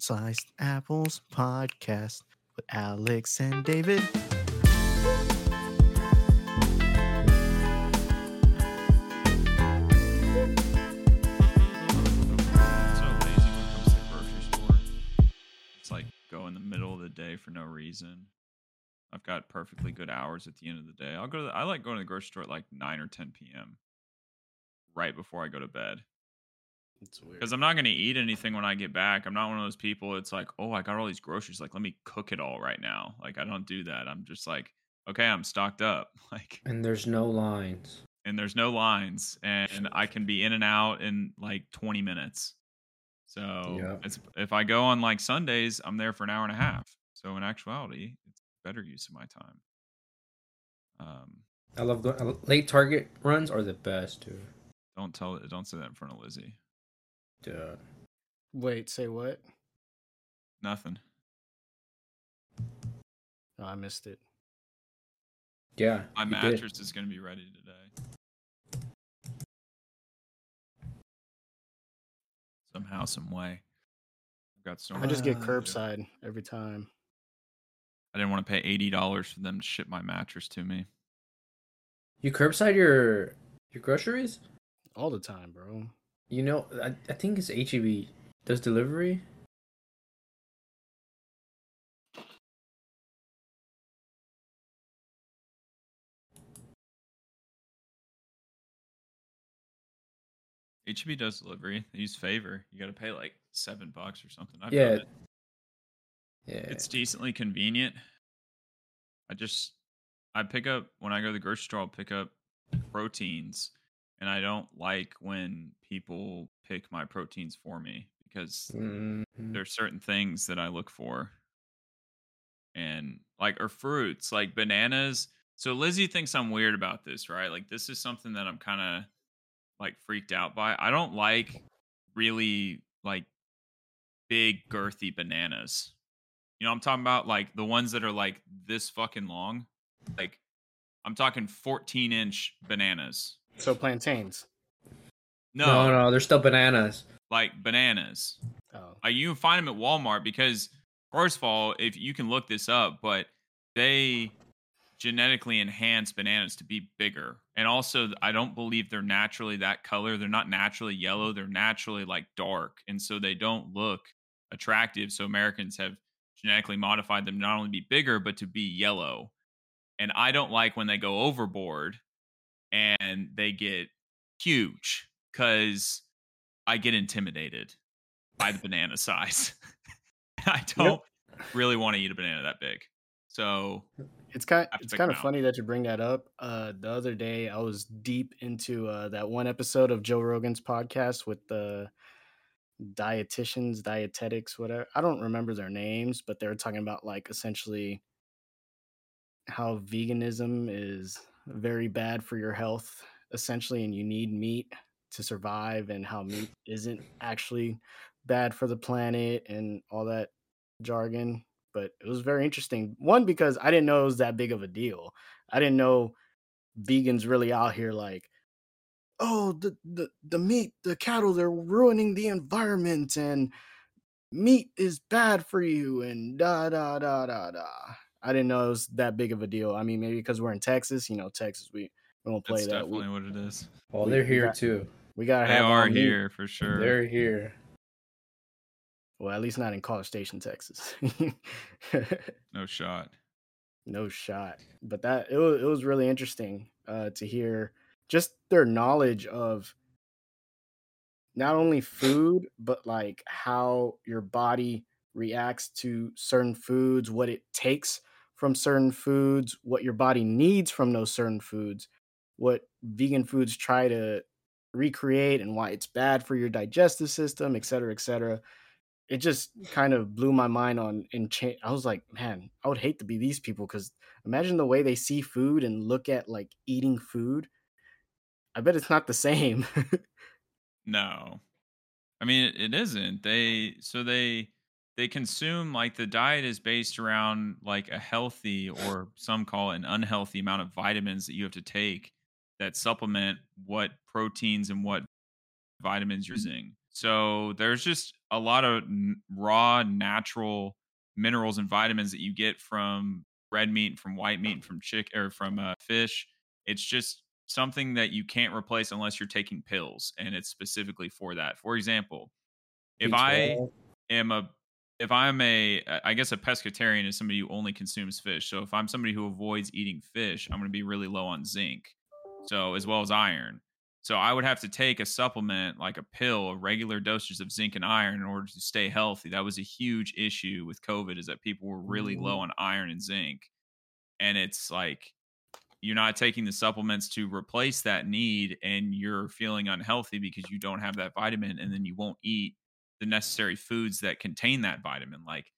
Sliced Apples podcast with Alex and David. So lazy when it comes to the grocery store. It's like go in the middle of the day for no reason. I've got perfectly good hours at the end of the day. I'll go to the, I like going to the grocery store at like 9 or 10 p.m. right before I go to bed. It's weird. Because I'm not going to eat anything when I get back. I'm not one of those people. It's like, oh, I got all these groceries. Like, let me cook it all right now. Like, I don't do that. I'm just like, okay, I'm stocked up. Like, And there's no lines. and there's no lines, and I can be in and out in like 20 minutes. So Yeah. it's if I go on like Sundays, I'm there for an hour and a half. So in actuality, it's better use of my time. Um, I love going. uh, Late Target runs are the best, too. don't tell it. Don't say that in front of Lizzie. Duh. Wait, say what? Nothing. Oh, I missed it. Yeah. My you did. mattress is going to be ready today. Somehow, some way. I've got so I just get to do. curbside every time. I didn't want to pay eighty dollars for them to ship my mattress to me. You curbside your your groceries? All the time, bro. You know, I, I think it's HEB does delivery. HEB does delivery. They use Favor. You got to pay like seven bucks or something. I've Yeah. it. Yeah. It's decently convenient. I just I pick up when I go to the grocery store. I'll pick up proteins, and I don't like when people pick my proteins for me because Mhm. there's certain things that I look for. And like or fruits, like bananas. So Lizzie thinks I'm weird about this, right? Like this is something that I'm kind of like freaked out by. I don't like really like big girthy bananas. You know, I'm talking about like the ones that are like this fucking long. Like I'm talking 14 inch bananas. So plantains. No, no, no, they're still bananas. like bananas. Oh, Uh, you can find them at Walmart because, first of all, if you can look this up, but they genetically enhance bananas to be bigger. And also, I don't believe they're naturally that color. They're not naturally yellow. They're naturally like dark. And so they don't look attractive. So Americans have genetically modified them not only to be bigger, but to be yellow. And I don't like when they go overboard and they get huge because I get intimidated by the banana size. I don't really want to eat a banana that big. So it's kind. It's kind of out. funny that you bring that up. Uh, the other day, I was deep into uh, that one episode of Joe Rogan's podcast with the dietitians, dietetics, whatever. I don't remember their names, but they were talking about like essentially how veganism is very bad for your health, essentially, and you need meat to survive, and how meat isn't actually bad for the planet and all that jargon. But it was very interesting. One, because I didn't know it was that big of a deal. I didn't know vegans really out here like, oh, the the, the meat, the cattle, they're ruining the environment and meat is bad for you and da da da da da. I didn't know it was that big of a deal. I mean, maybe because we're in Texas, you know, Texas, we, we don't play that's that. We, definitely what it is. Well, We- they're we here got- too. we gotta They have are all meat. here for sure. They're here. Well, at least not in College Station, Texas. no shot. no shot. But that it was it was really interesting uh, to hear just their knowledge of not only food but like how your body reacts to certain foods, what it takes from certain foods, what your body needs from those certain foods, what vegan foods try to recreate and why it's bad for your digestive system, et cetera, et cetera. It just kind of blew my mind on and cha- I was like, man, I would hate to be these people because imagine the way they see food and look at like eating food. I bet it's not the same. No. I mean it, it isn't. They so they they consume like the diet is based around like a healthy or some call it an unhealthy amount of vitamins that you have to take that supplement what proteins and what vitamins you're using. So there's just a lot of n- raw natural minerals and vitamins that you get from red meat, from white meat, from chick or from uh, fish. It's just something that you can't replace unless you're taking pills, and it's specifically for that. For example, if I B12. am a if I'm a I guess a pescatarian is somebody who only consumes fish. So if I'm somebody who avoids eating fish, I'm going to be really low on zinc. So as well as iron. So I would have to take a supplement like a pill, a regular dosage of zinc and iron in order to stay healthy. That was a huge issue with COVID is that people were really low mm-hmm. on iron and zinc. And it's like you're not taking the supplements to replace that need and you're feeling unhealthy because you don't have that vitamin and then you won't eat the necessary foods that contain that vitamin like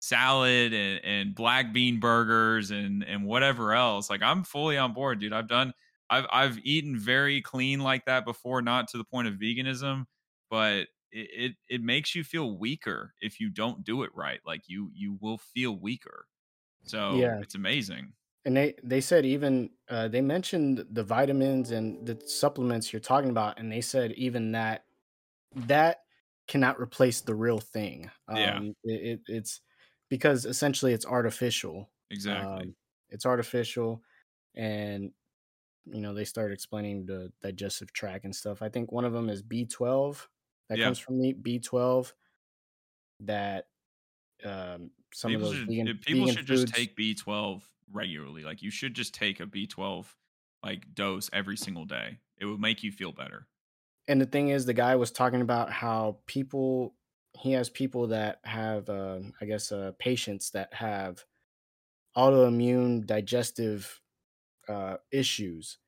salad and, and black bean burgers and and whatever else like i'm fully on board dude i've done i've i've eaten very clean like that before not to the point of veganism but it, it it makes you feel weaker if you don't do it right like you you will feel weaker so Yeah. it's amazing And they they said even uh, they mentioned the vitamins and the supplements you're talking about, and they said even that that cannot replace the real thing. Yeah. Um, it, it, it's because essentially it's artificial. exactly Um, it's artificial, and you know they start explaining the digestive tract and stuff. I think one of them is B12 that Yeah. comes from meat. B12 that um, some people of those should, vegan, people vegan should foods, just take b12 regularly like you should just take a b12 like dose every single day it would make you feel better and the thing is the guy was talking about how people he has people that have uh, i guess uh, patients that have autoimmune digestive uh, issues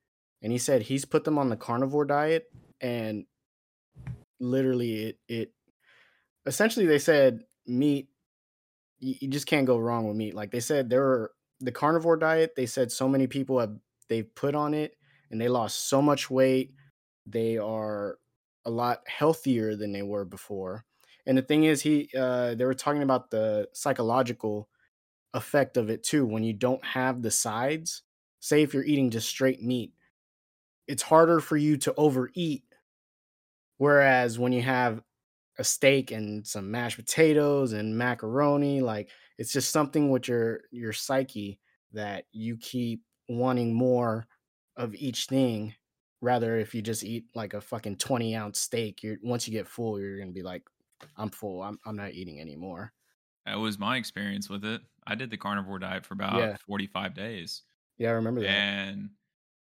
and he said he's put them on the carnivore diet and literally it it essentially they said meat you, you just can't go wrong with meat like they said there were the carnivore diet they said so many people have they've put on it and they lost so much weight they are a lot healthier than they were before. And the thing is he uh they were talking about the psychological effect of it too when you don't have the sides. Say if you're eating just straight meat it's harder for you to overeat. Whereas when you have a steak and some mashed potatoes and macaroni like it's just something with your your psyche that you keep wanting more of each thing rather if you just eat like a fucking 20 ounce steak you're once you get full you're gonna be like i'm full i'm, I'm not eating anymore. That was my experience with it. I did the carnivore diet for about Yeah. 45 days. Yeah i remember that. And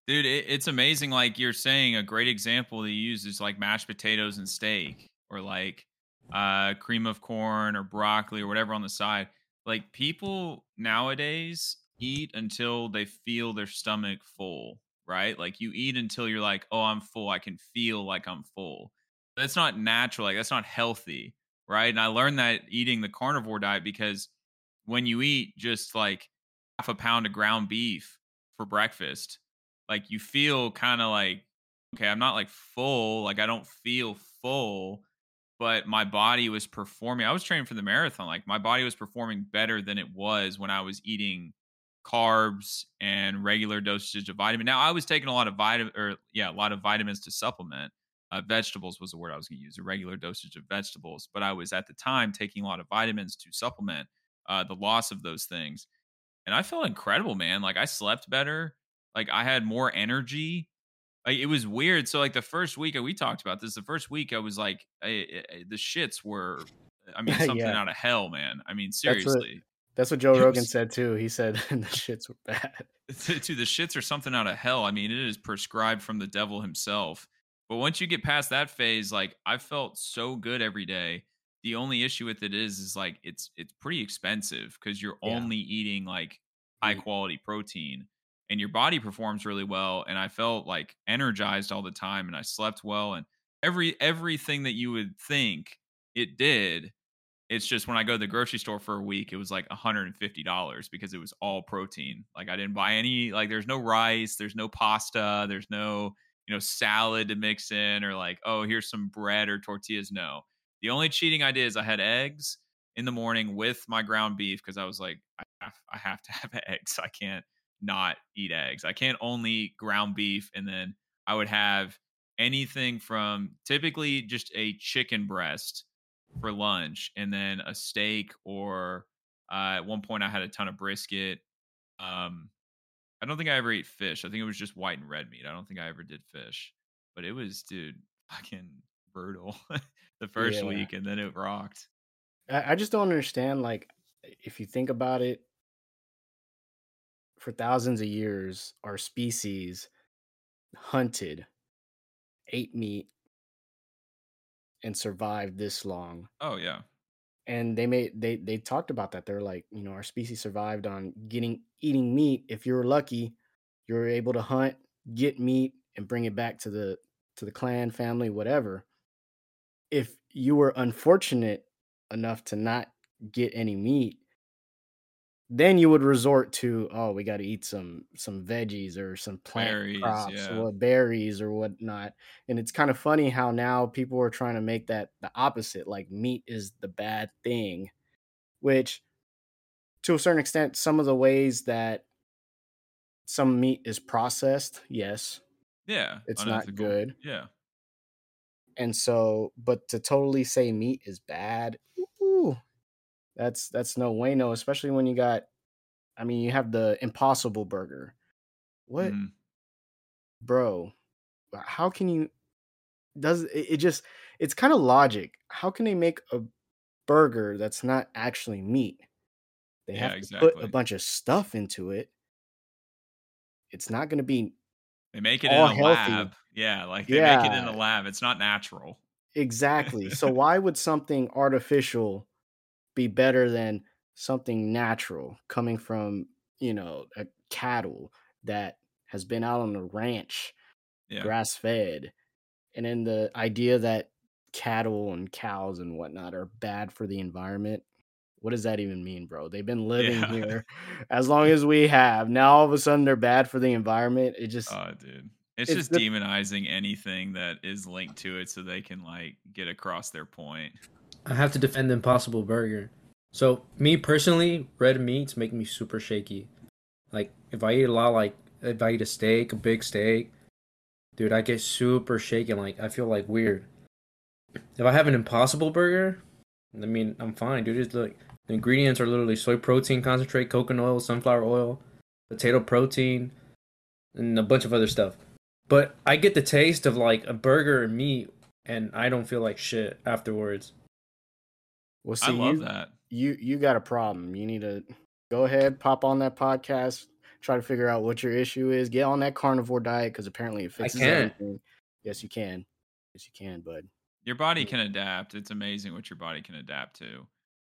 dude it, it's amazing like you're saying a great example that you use is like mashed potatoes and steak or like uh cream of corn or broccoli or whatever on the side. Like people nowadays eat until they feel their stomach full right? Like you eat until you're like oh i'm full. I can feel like i'm full. That's not natural like that's not healthy right? And i learned that eating the carnivore diet because when you eat just like half a pound of ground beef for breakfast like you feel kind of like okay i'm not like full like i don't feel full but my body was performing. I was training for the marathon like my body was performing better than it was when i was eating carbs and regular dosage of vitamin now i was taking a lot of vitamin or yeah a lot of vitamins to supplement uh, vegetables was the word i was going to use a regular dosage of vegetables but i was at the time taking a lot of vitamins to supplement uh, the loss of those things and i felt incredible man like i slept better like i had more energy like it was weird so like the first week we talked about this the first week i was like I, I- the shits were i mean something Yeah. out of hell man i mean seriously that's what joe rogan said too he said the shits were bad to, to the shits are something out of hell. I mean, it is prescribed from the devil himself. But once you get past that phase, like I felt so good every day. The only issue with it is, is like it's it's pretty expensive because you're Yeah. only eating like high Mm. quality protein, and your body performs really well. And I felt like energized all the time, and I slept well, and every everything that you would think it did. It's just when I go to the grocery store for a week, it was like $150 because it was all protein. Like I didn't buy any, like there's no rice, there's no pasta, there's no, you know, salad to mix in or like, oh, here's some bread or tortillas. No. The only cheating I did is I had eggs in the morning with my ground beef because I was like, I have, I have to have eggs. I can't not eat eggs. I can't only eat ground beef and then I would have anything from typically just a chicken breast for lunch and then a steak or uh, at one point I had a ton of brisket. Um, I don't think I ever ate fish. I think it was just white and red meat. I don't think I ever did fish, but it was, dude, fucking brutal the first Yeah. week, and then it rocked. I, I just don't understand. Like, if you think about it, for thousands of years, our species hunted, ate meat, and survived this long. Oh yeah, And they made they they talked about that. They're like, you know, our species survived on getting eating meat. If you were lucky, you were able to hunt, get meat, and bring it back to the to the clan, family, whatever. If you were unfortunate enough to not get any meat, then you would resort to, oh, we got to eat some some veggies or some plant Berries, crops yeah. or berries or whatnot. And it's kind of funny how now people are trying to make that the opposite, like meat is the bad thing, which to a certain extent, some of the ways that some meat is processed, yes, yeah. It's not good. Yeah, and so but to totally say meat is bad ooh, that's that's no way no especially when you got i mean you have the impossible burger what Mhm. bro how can you does it, it just it's kind of logic how can they make a burger that's not actually meat they Yeah, have to put a bunch of stuff into it it's not going to be They make it in a healthy. lab. Yeah, like they make it in a lab. It's not natural. Exactly. so why would something artificial be better than something natural coming from, you know, a cattle that has been out on a ranch, Yeah. grass fed. And then the idea that cattle and cows and whatnot are bad for the environment. What does that even mean, bro? They've been living Yeah. here as long as we have. Now all of a sudden they're bad for the environment. It just Oh, dude. It's, It's just the- demonizing anything that is linked to it so they can like get across their point. I have to defend the Impossible Burger. So me personally, red meats make me super shaky. Like if I eat a lot, like if I eat a steak, a big steak, dude, I get super shaky. Like I feel like weird. If I have an Impossible Burger, I mean I'm fine, dude. It's like the ingredients are literally soy protein concentrate, coconut oil, sunflower oil, potato protein, and a bunch of other stuff. But I get the taste of like a burger and meat, and I don't feel like shit afterwards. Well, I see, love you, that. you you got a problem. You need to go ahead, pop on that podcast, try to figure out what your issue is. Get on that carnivore diet because apparently it fixes everything. Yes, you can. Yes, you can, bud. Your body can adapt. It's amazing what your body can adapt to.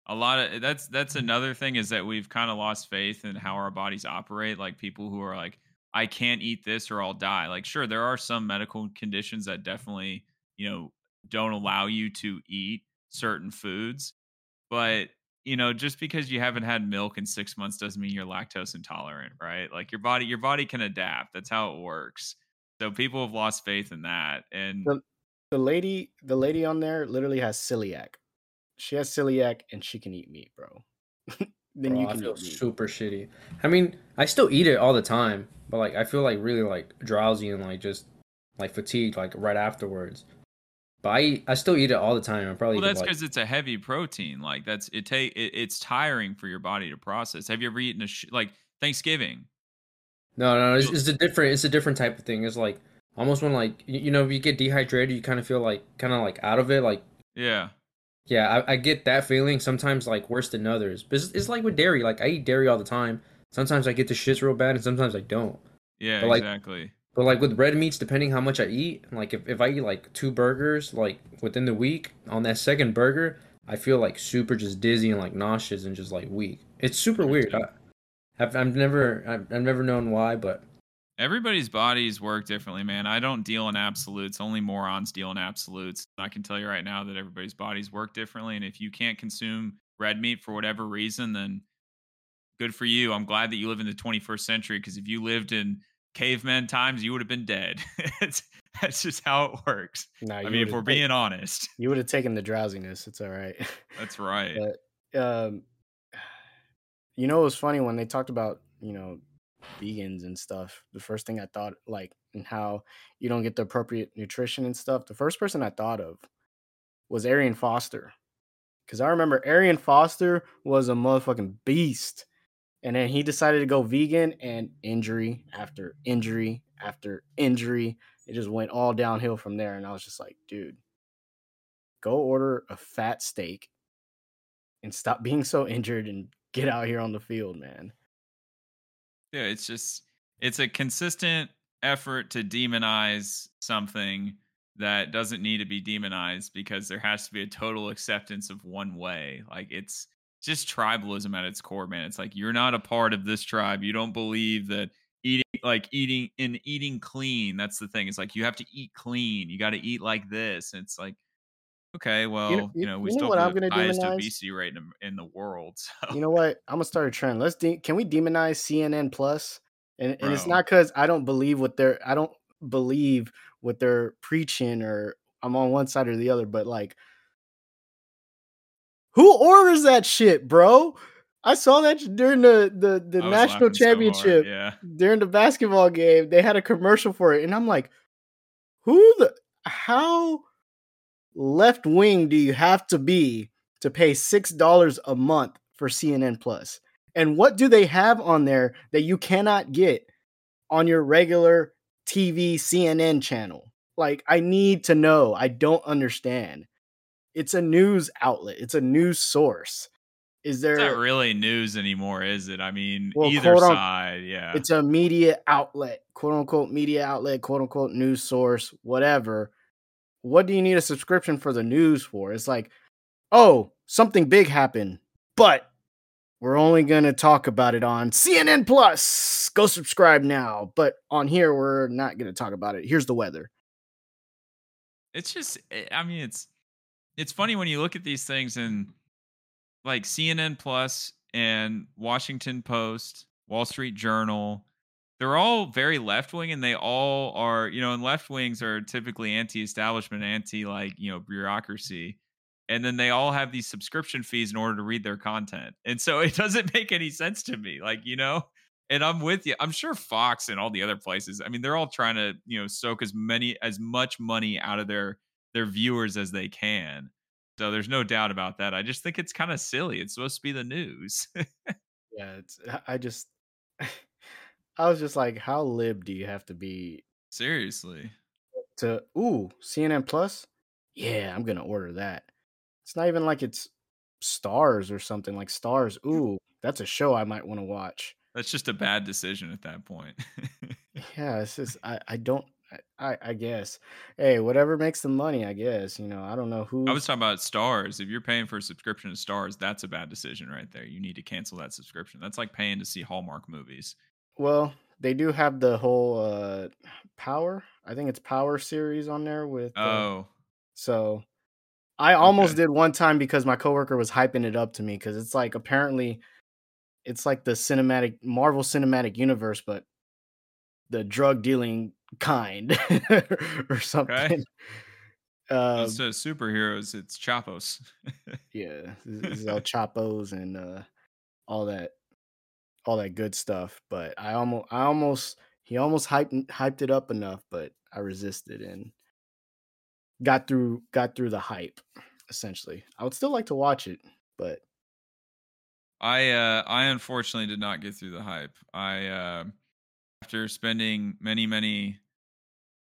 A lot of eh, that's that's another thing is that we've kind of lost faith in how our bodies operate. Like people who are like, I can't eat this or I'll die. Like, sure, there are some medical conditions that definitely, you know, don't allow you to eat certain foods. But, you know, just because you haven't had milk in six months doesn't mean you're lactose intolerant, right? Like your body, your body can adapt. That's how it works. So people have lost faith in that. And The- The lady, the lady on there literally has celiac. She has celiac and she can eat meat, bro. then Bro, you I can feel eat meat. super shitty. I mean, I still eat it all the time, but like I feel like really like drowsy and like just like fatigued like right afterwards. But I eat, I still eat it all the time. I probably Well, that's like, because it's a heavy protein. Like that's it. Take it, it's tiring for your body to process. Have you ever eaten a sh- like Thanksgiving? no no it's, it's a different it's a different type of thing. It's like almost when like you, know if you get dehydrated, you kind of feel like kind of like out of it. Like Yeah, yeah, I, I get that feeling. Sometimes like worse than others. But it's, it's like with dairy. Like I eat dairy all the time. Sometimes I get the shits real bad, and sometimes I don't. yeah, But, like, exactly. But like with red meats, depending how much I eat, like if, if I eat like two burgers like within the week, on that second burger, I feel like super just dizzy and like nauseous and just like weak. It's super weird. I, I've I've never I've, I've never known why, but Everybody's bodies work differently, man. I don't deal in absolutes. Only morons deal in absolutes. I can tell you right now that everybody's bodies work differently, and if you can't consume red meat for whatever reason, then good for you. I'm glad that you live in the 21st century because if you lived in caveman times, you would have been dead. that's just how it works. I mean, if we're being honest, you would have taken the drowsiness. It's all right. that's right. But um, you know, it was funny when they talked about you know vegans and stuff. The first thing I thought, like and how you don't get the appropriate nutrition and stuff, the first person I thought of was Arian Foster. Cause I remember Arian Foster was a motherfucking beast. And then he decided to go vegan and injury after injury after injury. It just went all downhill from there. And I was just like, dude, go order a fat steak and stop being so injured and get out here on the field, man. Yeah, it's just it's a consistent effort to demonize something that doesn't need to be demonized because there has to be a total acceptance of one way. Like it's just tribalism at its core, man. It's like you're not a part of this tribe. You don't believe that eating like eating in eating clean. That's the thing. It's like you have to eat clean. You got to eat like this. And it's like okay, well, you know, you, know we you still have the highest demonize? obesity rate in, in, the world. So. You know what? I'm gonna start a trend. Let's de- can we demonize CNN Plus? And and it's not because I don't believe what they're I don't believe what they're preaching or I'm on one side or the other, but like who orders that shit, bro? I saw that during the the, the national championship. So yeah. During the basketball game, they had a commercial for it, and I'm like, who the how left wing do you have to be to pay six dollars a month for CNN Plus? And what do they have on there that you cannot get on your regular TV CNN channel? Like, I need to know. I don't understand. It's a news outlet. It's a news source. Is there it's not really news anymore, is it? I mean, well, either side, yeah. It's a media outlet, quote unquote media outlet, quote unquote news source, whatever. What do you need a subscription for the news for? It's like, oh, something big happened, but we're only going to talk about it on CNN Plus. Go subscribe now. But on here, we're not going to talk about it. Here's the weather. It's just, eh, I mean, it's it's funny when you look at these things and like CNN Plus and Washington Post, Wall Street Journal, they're all very left wing and they all are, you know, and left wings are typically anti establishment, anti like, you know, bureaucracy. And then they all have these subscription fees in order to read their content. And so it doesn't make any sense to me. Like, you know, and I'm with you. I'm sure Fox and all the other places, I mean, they're all trying to, you know, soak as many as much money out of their their viewers as they can. So there's no doubt about that. I just think it's kind of silly. It's supposed to be the news. yeah, it's I just I was just like, how lib do you have to be? Seriously. To ooh, CNN Plus? Yeah, I'm gonna order that. It's not even like it's Starz or something like Starz. Ooh, that's a show I might want to watch. That's just a bad decision at that point. yeah, it's just I, I don't I, I guess. Hey, whatever makes the money, I guess. You know, I don't know who. I was talking about Starz. If you're paying for a subscription to Starz, that's a bad decision right there. You need to cancel that subscription. That's like paying to see Hallmark movies. Well, they do have the whole uh Power. I think it's Power series on there with. Uh, oh. So, I almost okay. did one time because my coworker was hyping it up to me because it's like apparently, it's like the cinematic Marvel Cinematic Universe, but the drug dealing kind or something. Okay. Uh, Instead of superheroes, it's Chapos. yeah, it's El Chapos and uh, all that all that good stuff. But I almost, I almost, he almost hyped hyped it up enough, but I resisted and got through got through the hype. Essentially, I would still like to watch it, but I uh I unfortunately did not get through the hype. I uh after spending many many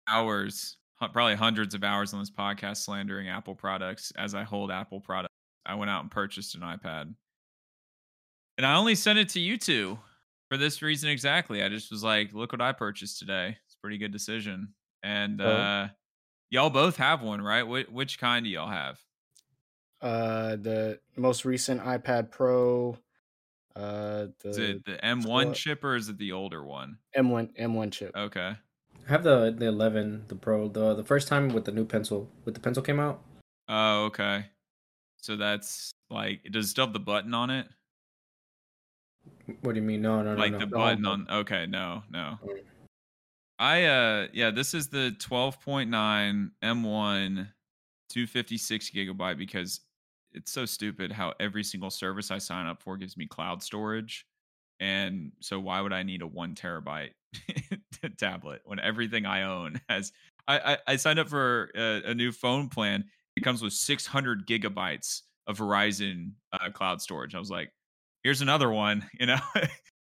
hours, probably hundreds of hours on this podcast slandering Apple products as I hold Apple products, I went out and purchased an iPad and I only sent it to you two for this reason exactly. I just was like, look what I purchased today. It's a pretty good decision. And oh. uh y'all both have one, right? Wh- which kind do y'all have? Uh the most recent iPad Pro. Uh the, is it the M1 chip or is it the older one? M1 M1 chip. Okay. I have the the 11, the Pro, the the first time with the new pencil, with the pencil came out. Oh, okay. So that's like, does it still have the button on it? What do you mean? No, no, like no. Like the button on. Okay, no, no. I uh yeah, this is the 12.9 M1 256 gigabyte because it's so stupid how every single service I sign up for gives me cloud storage. And so why would I need a one terabyte tablet when everything I own has I, I, I signed up for a, a, new phone plan. It comes with 600 gigabytes of Verizon uh, cloud storage. I was like, here's another one. You know,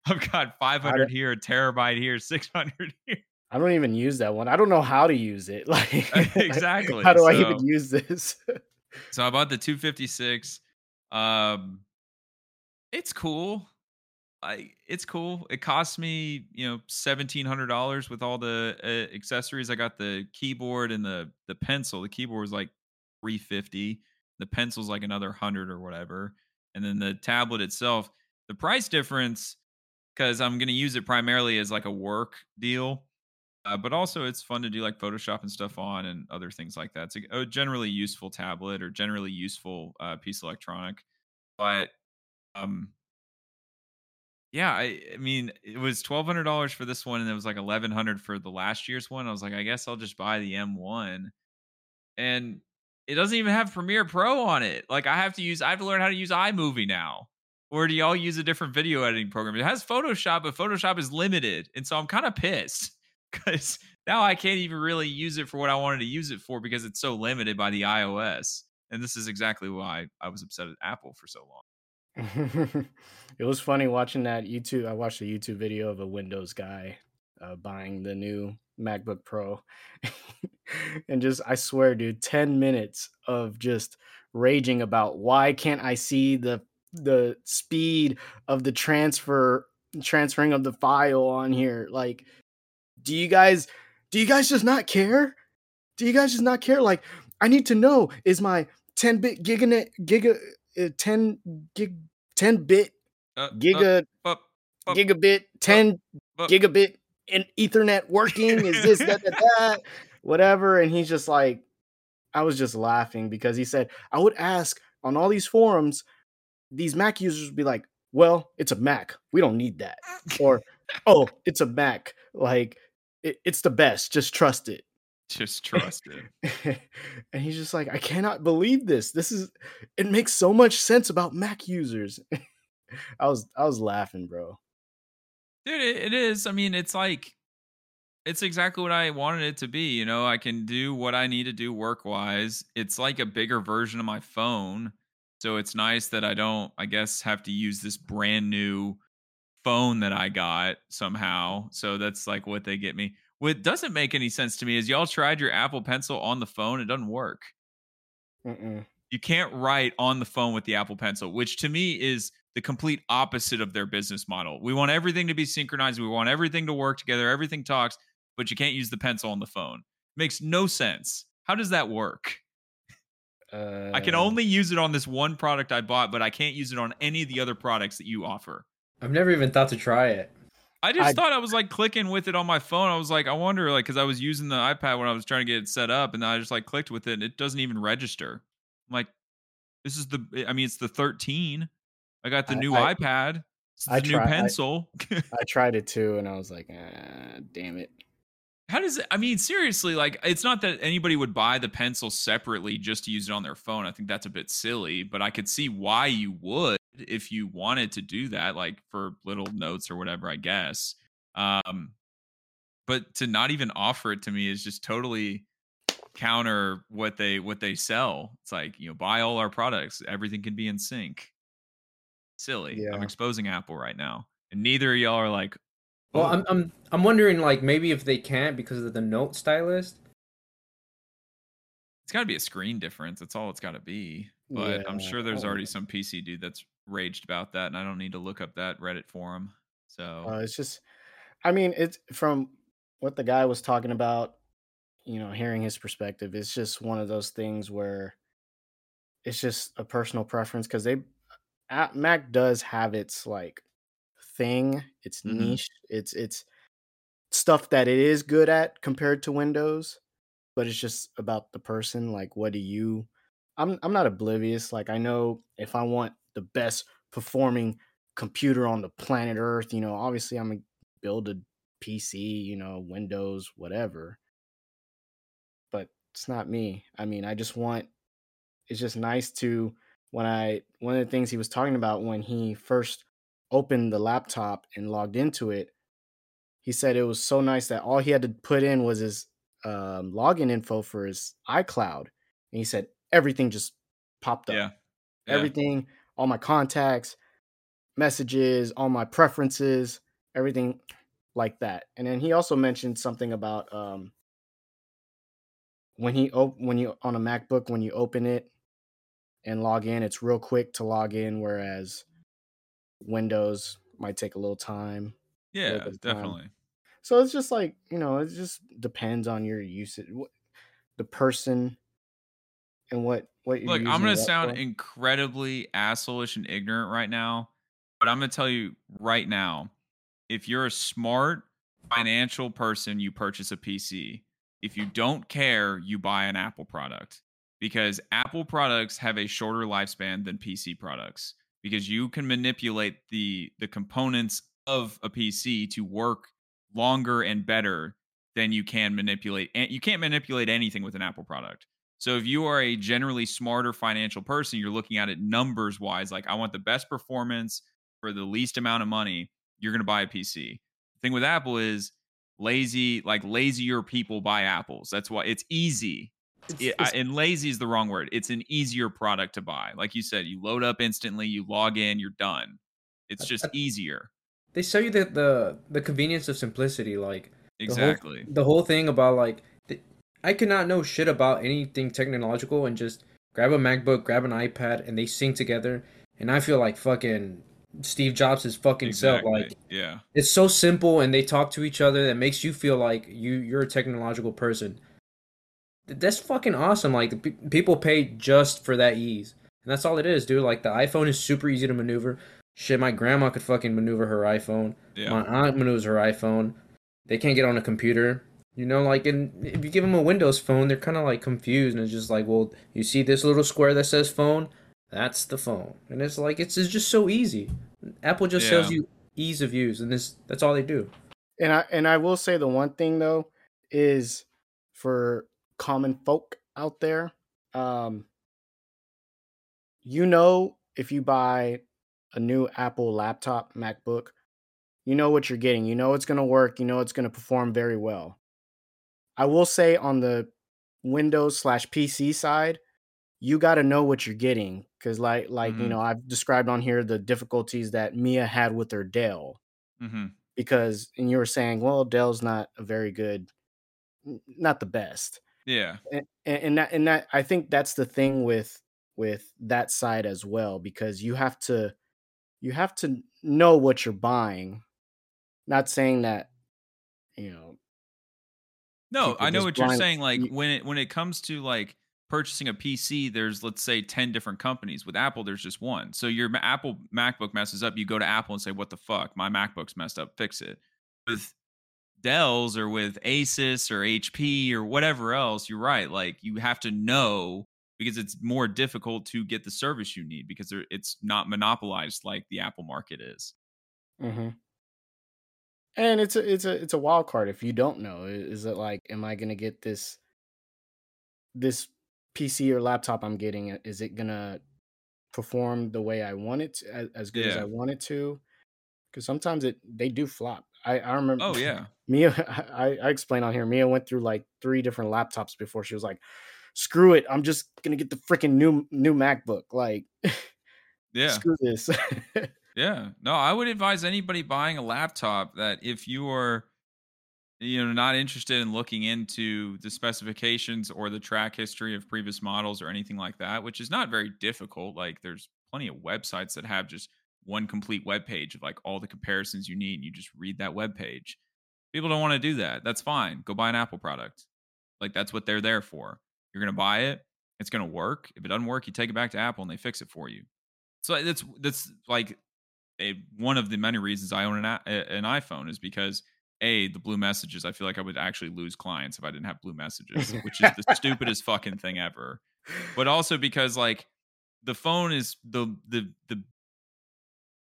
I've got 500 here, a terabyte here, 600 here. I don't even use that one. I don't know how to use it. Like exactly. how do so, I even use this? So I bought the 256. Um, it's cool. I it's cool. It cost me you know seventeen hundred dollars with all the uh, accessories. I got the keyboard and the the pencil. The keyboard was like three fifty. The pencil's like another hundred or whatever. And then the tablet itself, the price difference because I'm to use it primarily as like a work deal. Uh, but also, it's fun to do like Photoshop and stuff on and other things like that. It's a, a generally useful tablet or generally useful uh, piece of electronic. But um, yeah, I, I mean, it was twelve hundred dollars for this one, and it was like eleven hundred for the last year's one. I was like, I guess I'll just buy the M1, and it doesn't even have Premiere Pro on it. Like, I have to use, I have to learn how to use iMovie now or do y'all use a different video editing program? It has Photoshop, but Photoshop is limited. And so I'm kind of pissed because now I can't even really use it for what I wanted to use it for because it's so limited by the iOS. And this is exactly why I was upset at Apple for so long. it was funny watching that YouTube. I watched a YouTube video of a Windows guy uh, buying the new MacBook Pro. and just, I swear, dude, 10 minutes of just raging about why can't I see the the speed of the transfer transferring of the file on here like do you guys do you guys just not care do you guys just not care like i need to know is my 10 bit giganet giga uh, 10 gig 10 bit uh, giga uh, gigabit 10 gigabit in ethernet working is this that, that, that whatever and he's just like i was just laughing because he said i would ask on all these forums these Mac users would be like, well, it's a Mac. We don't need that. Or, oh, it's a Mac. Like, it, it's the best. Just trust it. Just trust it. and he's just like, I cannot believe this. This is, it makes so much sense about Mac users. I was, I was laughing, bro. Dude, it, it is. I mean, it's like, it's exactly what I wanted it to be. You know, I can do what I need to do work wise. It's like a bigger version of my phone so it's nice that I don't, I guess, have to use this brand new phone that I got somehow. So that's like what they get me. What doesn't make any sense to me is y'all tried your Apple Pencil on the phone. It doesn't work. Mm-mm. You can't write on the phone with the Apple Pencil, which to me is the complete opposite of their business model. We want everything to be synchronized. We want everything to work together. Everything talks, but you can't use the pencil on the phone. Makes no sense. How does that work? Uh, I can um only use it on this one product I bought, but I can't use it on any of the other products that you offer. I've never even thought to try it. I just I, thought I was like clicking with it on my phone. I was like, I wonder, like, because I was using the iPad when I was trying to get it set up, and I just like clicked with it, and it doesn't even register. I'm like, this is the, I mean, it's the 13. I got the I, new I, iPad. It's the new pencil. I, tried it too, and I was like, ah, damn it how does it i mean seriously like it's not that anybody would buy the pencil separately just to use it on their phone i think that's a bit silly but i could see why you would if you wanted to do that like for little notes or whatever i guess um but to not even offer it to me is just totally counter what they what they sell it's like you know buy all our products everything can be in sync silly yeah. i'm exposing apple right now and neither of y'all are like well, I'm I'm I'm wondering like maybe if they can't because of the note stylus. It's got to be a screen difference. That's all it's got to be. But yeah, I'm sure there's already some PC dude that's raged about that, and I don't need to look up that Reddit forum. So uh, it's just, I mean, it's from what the guy was talking about. You know, hearing his perspective, it's just one of those things where it's just a personal preference because they Mac does have its like thing. It's mm-hmm. niche. It's it's stuff that it is good at compared to Windows, but it's just about the person. Like, what do you? I'm I'm not oblivious. Like, I know if I want the best performing computer on the planet Earth, you know, obviously I'm gonna build a PC, you know, Windows, whatever. But it's not me. I mean, I just want. It's just nice to when I one of the things he was talking about when he first opened the laptop and logged into it, he said it was so nice that all he had to put in was his um, login info for his iCloud, and he said everything just popped up. Yeah. Yeah. Everything, all my contacts, messages, all my preferences, everything like that. And then he also mentioned something about um, when he op- when you on a MacBook when you open it and log in, it's real quick to log in, whereas Windows might take a little time. Yeah, time. definitely. So it's just like you know, it just depends on your usage, the person, and what what you're Look, I'm gonna sound for. incredibly assholeish and ignorant right now, but I'm gonna tell you right now, if you're a smart financial person, you purchase a PC. If you don't care, you buy an Apple product because Apple products have a shorter lifespan than PC products because you can manipulate the the components of a PC to work longer and better than you can manipulate and you can't manipulate anything with an Apple product. So if you are a generally smarter financial person, you're looking at it numbers wise like I want the best performance for the least amount of money, you're going to buy a PC. The thing with Apple is lazy like lazier people buy apples. That's why it's easy It's- it, I, it's- and lazy is the wrong word. It's an easier product to buy. Like you said, you load up instantly, you log in, you're done. It's just I- easier. they sell you the, the the convenience of simplicity, like the whole- Exactly. the whole thing about like I cannot know shit about anything technological and just grab a MacBook, grab an iPad, and they sync together, and I feel like fucking Steve Jobs' is fucking self. Like yeah. it's so simple, and they talk to each other that makes you feel like you you're a technological person. That's fucking awesome. Like pe- people pay just for that ease, and that's all it is, dude. Like the iPhone is super easy to maneuver. Shit, my grandma could fucking maneuver her iPhone. Yeah. My aunt maneuvers her iPhone. They can't get on a computer. You know, like, and if you give them a Windows phone, they're kind of like confused, and it's just like, well, you see this little square that says phone? That's the phone, and it's like it's, it's just so easy. Apple just sells you ease of use, and this that's all they do. And I and I will say the one thing though is for common folk out there, um, you know, if you buy a new Apple laptop, MacBook, you know what you're getting. You know it's going to work. You know it's going to perform very well. I will say on the Windows slash PC side, you got to know what you're getting because, like, like you Mhm. know, I've described on here the difficulties that Mia had with her Dell hmm because and you were saying well dell's not a very good not the best Yeah. and, and that and that i think that's the thing with with that side as well because you have to you have to know what you're buying not saying that you know No, I know what you're saying. Like when it when it comes to like purchasing a PC, there's let's say ten different companies. With Apple, there's just one. So your Apple MacBook messes up, you go to Apple and say, "What the fuck? My MacBook's messed up. Fix it." With Dell's or with Asus or HP or whatever else, you're right. Like you have to know because it's more difficult to get the service you need because it's not monopolized like the Apple market is. Mm-hmm. And it's a it's a it's a wild card if you don't know. Is it like, am I gonna get this this PC or laptop I'm getting? Is it gonna perform the way I want it to, as, as good as I want it to? Because sometimes it they do flop. I I remember. Oh yeah. Mia, I, I explained on here. Mia went through like three different laptops before she was like, "Screw it, I'm just gonna get the freaking new new MacBook." Like, Yeah. screw this. Yeah. No, I would advise anybody buying a laptop that if you are you know not interested in looking into the specifications or the track history of previous models or anything like that, which is not very difficult. Like there's plenty of websites that have just one complete web page of like all the comparisons you need you just read that web page. People don't want to do that. That's fine. Go buy an Apple product. Like that's what they're there for. You're going to buy it, it's going to work. If it doesn't work, you take it back to Apple and they fix it for you. So that's that's like a, one of the many reasons I own an, an iPhone is because a the blue messages. I feel like I would actually lose clients if I didn't have blue messages, which is the stupidest fucking thing ever. But also because like the phone is the the the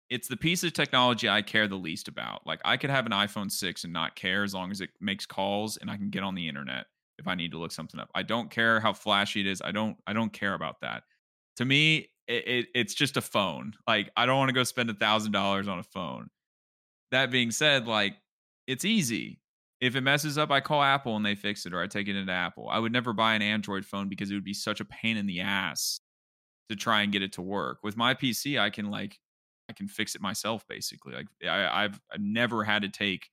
it's the piece of technology I care the least about. Like I could have an iPhone 6 and not care as long as it makes calls and I can get on the internet if I need to look something up. I don't care how flashy it is. I don't I don't care about that. To me, it, it, it's just a phone. Like I don't want to go spend a thousand dollars on a phone. That being said, like it's easy. If it messes up, I call Apple and they fix it, or I take it into Apple. I would never buy an Android phone because it would be such a pain in the ass to try and get it to work. With my PC, I can like I can fix it myself basically. Like I, I've never had to take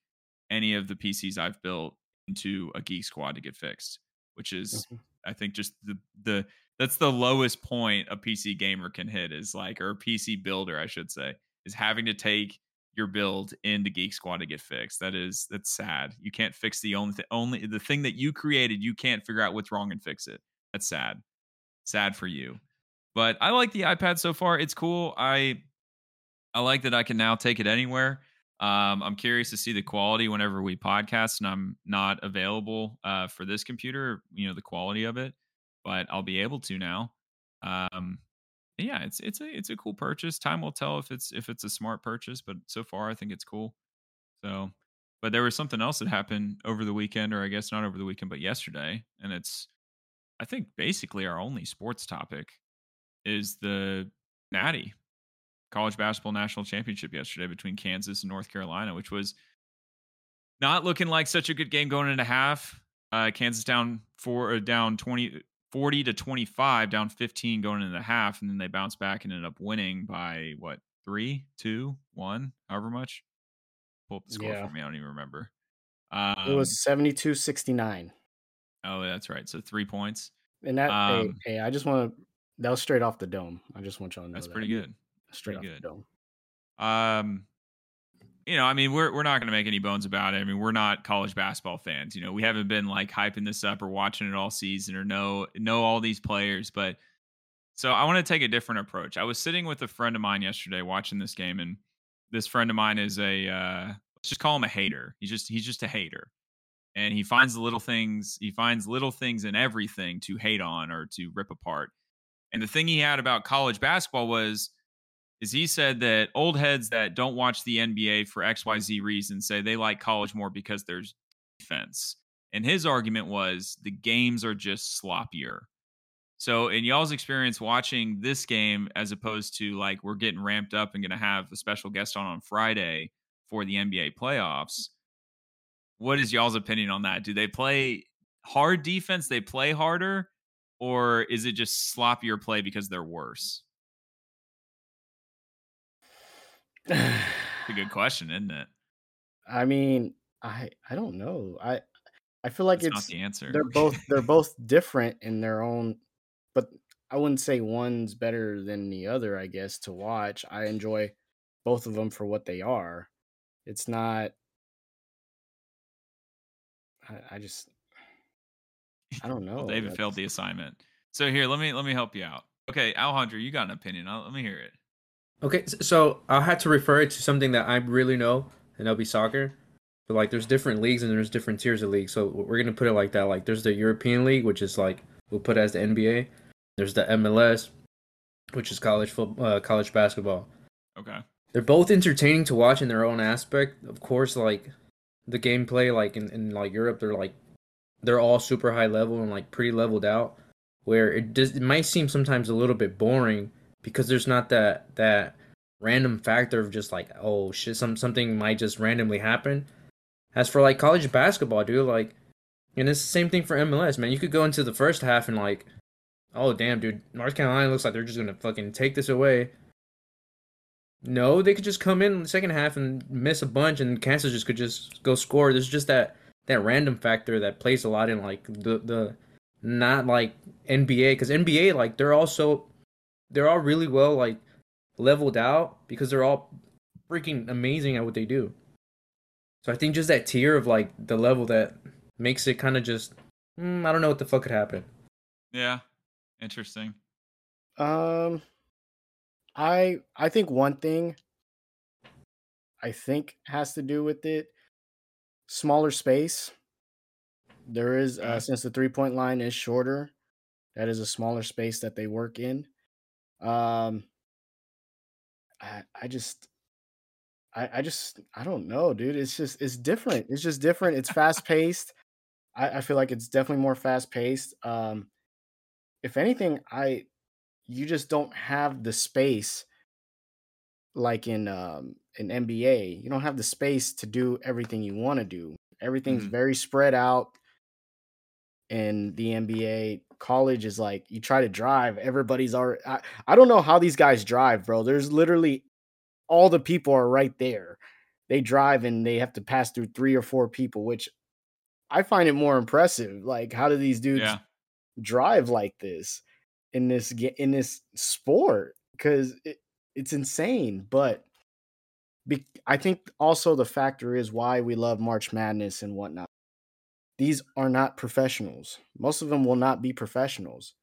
any of the PCs I've built into a Geek Squad to get fixed, which is mm-hmm. I think just the the that's the lowest point a PC gamer can hit is like or a PC builder I should say is having to take your build into Geek Squad to get fixed. That is that's sad. You can't fix the only th- only the thing that you created. You can't figure out what's wrong and fix it. That's sad. Sad for you. But I like the iPad so far. It's cool. I I like that I can now take it anywhere. Um, I'm curious to see the quality whenever we podcast and I'm not available uh, for this computer. You know the quality of it, but I'll be able to now. Um, yeah, it's it's a it's a cool purchase. Time will tell if it's if it's a smart purchase, but so far I think it's cool. So, but there was something else that happened over the weekend, or I guess not over the weekend, but yesterday, and it's I think basically our only sports topic is the Natty college basketball national championship yesterday between Kansas and North Carolina, which was not looking like such a good game going into half. Uh, Kansas down four, uh, down 20, 40 to 25, down 15 going into the half, and then they bounced back and ended up winning by what three, two, one, however much. Pull up the score yeah. for me. I don't even remember. Um, it was 72 69. Oh, that's right. So three points. And that, um, hey, hey, I just want to, that was straight off the dome. I just want y'all to know that's that. pretty good. Straight good. Um, you know, I mean, we're we're not going to make any bones about it. I mean, we're not college basketball fans. You know, we haven't been like hyping this up or watching it all season or know know all these players. But so I want to take a different approach. I was sitting with a friend of mine yesterday watching this game, and this friend of mine is a uh, let's just call him a hater. He's just he's just a hater, and he finds the little things. He finds little things in everything to hate on or to rip apart. And the thing he had about college basketball was is he said that old heads that don't watch the NBA for XYZ reasons say they like college more because there's defense. And his argument was the games are just sloppier. So, in y'all's experience watching this game, as opposed to like we're getting ramped up and going to have a special guest on on Friday for the NBA playoffs, what is y'all's opinion on that? Do they play hard defense? They play harder, or is it just sloppier play because they're worse? A good question, isn't it? I mean, I I don't know. I I feel like it's it's not the answer. they're both they're both different in their own but I wouldn't say one's better than the other, I guess, to watch. I enjoy both of them for what they are. It's not I, I just I don't know. well, David That's, failed the assignment. So here, let me let me help you out. Okay, Alejandro, you got an opinion. I'll, let me hear it. Okay, so I had to refer it to something that I really know, and that'll be soccer. But like, there's different leagues and there's different tiers of leagues. So we're gonna put it like that. Like, there's the European League, which is like we'll put as the NBA. There's the MLS, which is college football, uh, college basketball. Okay. They're both entertaining to watch in their own aspect. Of course, like the gameplay, like in, in like Europe, they're like they're all super high level and like pretty leveled out. Where it does, it might seem sometimes a little bit boring because there's not that that random factor of just like oh shit some something might just randomly happen. As for like college basketball dude like and it's the same thing for MLS man. You could go into the first half and like oh damn dude North Carolina looks like they're just gonna fucking take this away. No they could just come in, in the second half and miss a bunch and Kansas just could just go score. There's just that that random factor that plays a lot in like the the not like NBA because NBA like they're also they're all really well like leveled out because they're all freaking amazing at what they do. So I think just that tier of like the level that makes it kind of just mm, I don't know what the fuck could happen. Yeah, interesting. Um, I I think one thing I think has to do with it smaller space. There is uh, since the three point line is shorter, that is a smaller space that they work in. Um, I, I just, I, I just, I don't know, dude. It's just, it's different. It's just different. It's fast paced. I, I feel like it's definitely more fast paced. Um, if anything, I, you just don't have the space like in um in NBA. You don't have the space to do everything you want to do. Everything's Mhm. very spread out in the NBA. College is like you try to drive, everybody's already I, I don't know how these guys drive, bro. There's literally all the people are right there. They drive and they have to pass through three or four people, which I find it more impressive. Like, how do these dudes Yeah. drive like this in this in this sport? Because it, it's insane. But be, I think also the factor is why we love March Madness and whatnot. These are not professionals. Most of them will not be professionals.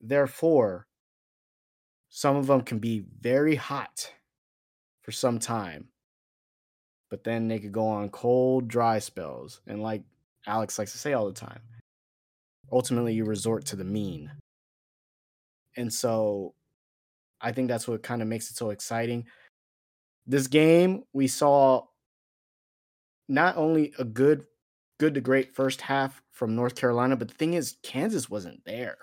Therefore, some of them can be very hot for some time, but then they could go on cold, dry spells. And like Alex likes to say all the time, ultimately you resort to the mean. And so I think that's what kind of makes it so exciting. This game, we saw not only a good good to great first half from North Carolina, but the thing is Kansas wasn't there.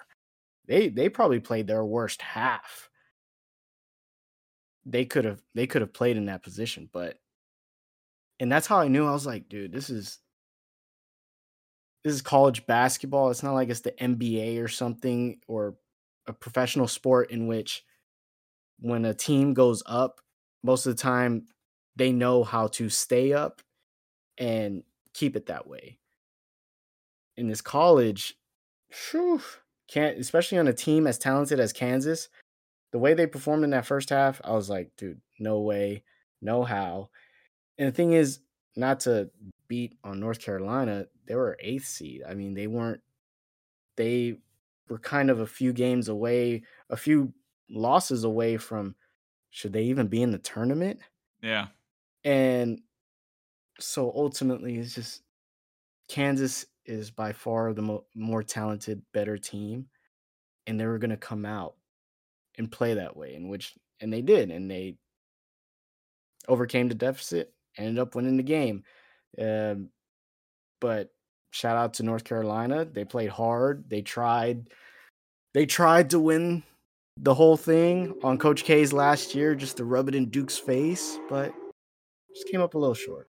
They they probably played their worst half. They could have they could have played in that position, but and that's how I knew I was like, dude, this is this is college basketball. It's not like it's the NBA or something or a professional sport in which when a team goes up, most of the time they know how to stay up and keep it that way. In this college, phew, can't especially on a team as talented as Kansas, the way they performed in that first half, I was like, dude, no way, no how. And the thing is, not to beat on North Carolina, they were eighth seed. I mean, they weren't. They were kind of a few games away, a few losses away from. Should they even be in the tournament? Yeah. And so ultimately, it's just Kansas is by far the mo- more talented, better team, and they were going to come out and play that way, in which and they did, and they overcame the deficit, ended up winning the game. Um, but shout out to North Carolina, they played hard, they tried, they tried to win the whole thing on Coach K's last year, just to rub it in Duke's face, but just came up a little short.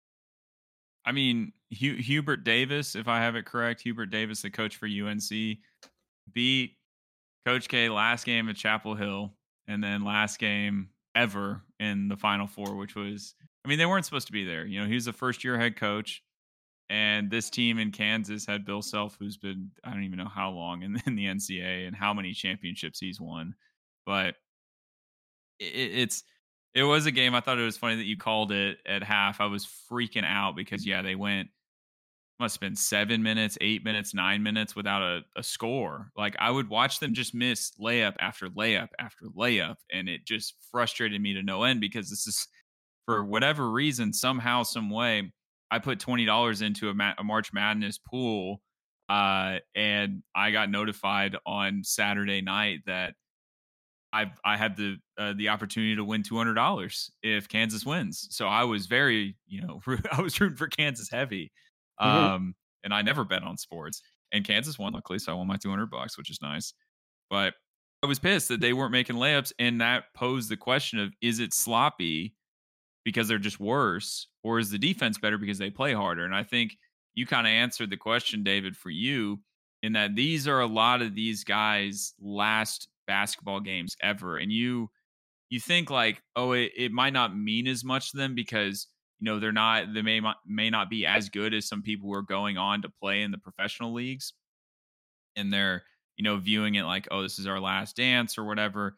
I mean, Hu- Hubert Davis, if I have it correct, Hubert Davis, the coach for UNC, beat Coach K last game at Chapel Hill, and then last game ever in the Final Four, which was, I mean, they weren't supposed to be there. You know, he was a first year head coach, and this team in Kansas had Bill Self, who's been, I don't even know how long in, in the NCAA and how many championships he's won, but it, it's it was a game. I thought it was funny that you called it at half. I was freaking out because yeah, they went must have been seven minutes, eight minutes, nine minutes without a, a score. Like I would watch them just miss layup after layup after layup, and it just frustrated me to no end because this is for whatever reason, somehow, some way, I put twenty dollars into a, Ma- a March Madness pool, uh, and I got notified on Saturday night that I I had the uh, the opportunity to win two hundred dollars if Kansas wins. So I was very you know I was rooting for Kansas heavy, Mhm. um, and I never bet on sports. And Kansas won luckily, so I won my two hundred bucks, which is nice. But I was pissed that they weren't making layups, and that posed the question of is it sloppy because they're just worse, or is the defense better because they play harder? And I think you kind of answered the question, David, for you in that these are a lot of these guys' last basketball games ever. And you you think like, oh, it, it might not mean as much to them because you know they're not they may not- may not be as good as some people who are going on to play in the professional leagues, and they're you know viewing it like, oh, this is our last dance or whatever.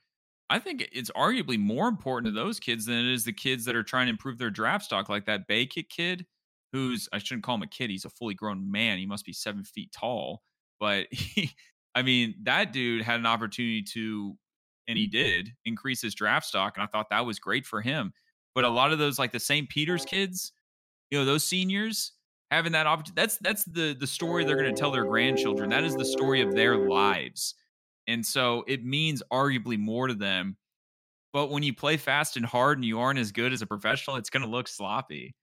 I think it's arguably more important to those kids than it is the kids that are trying to improve their draft stock, like that Bacot kid, who's I shouldn't call him a kid. He's a fully grown man. He must be seven feet tall. But he, I mean, that dude had an opportunity to, and he did increase his draft stock, and I thought that was great for him. But a lot of those, like the St. Peter's kids, you know, those seniors having that opportunity, that's that's the the story they're going to tell their grandchildren. That is the story of their lives. And so it means arguably more to them. But when you play fast and hard and you aren't as good as a professional, it's going to look sloppy.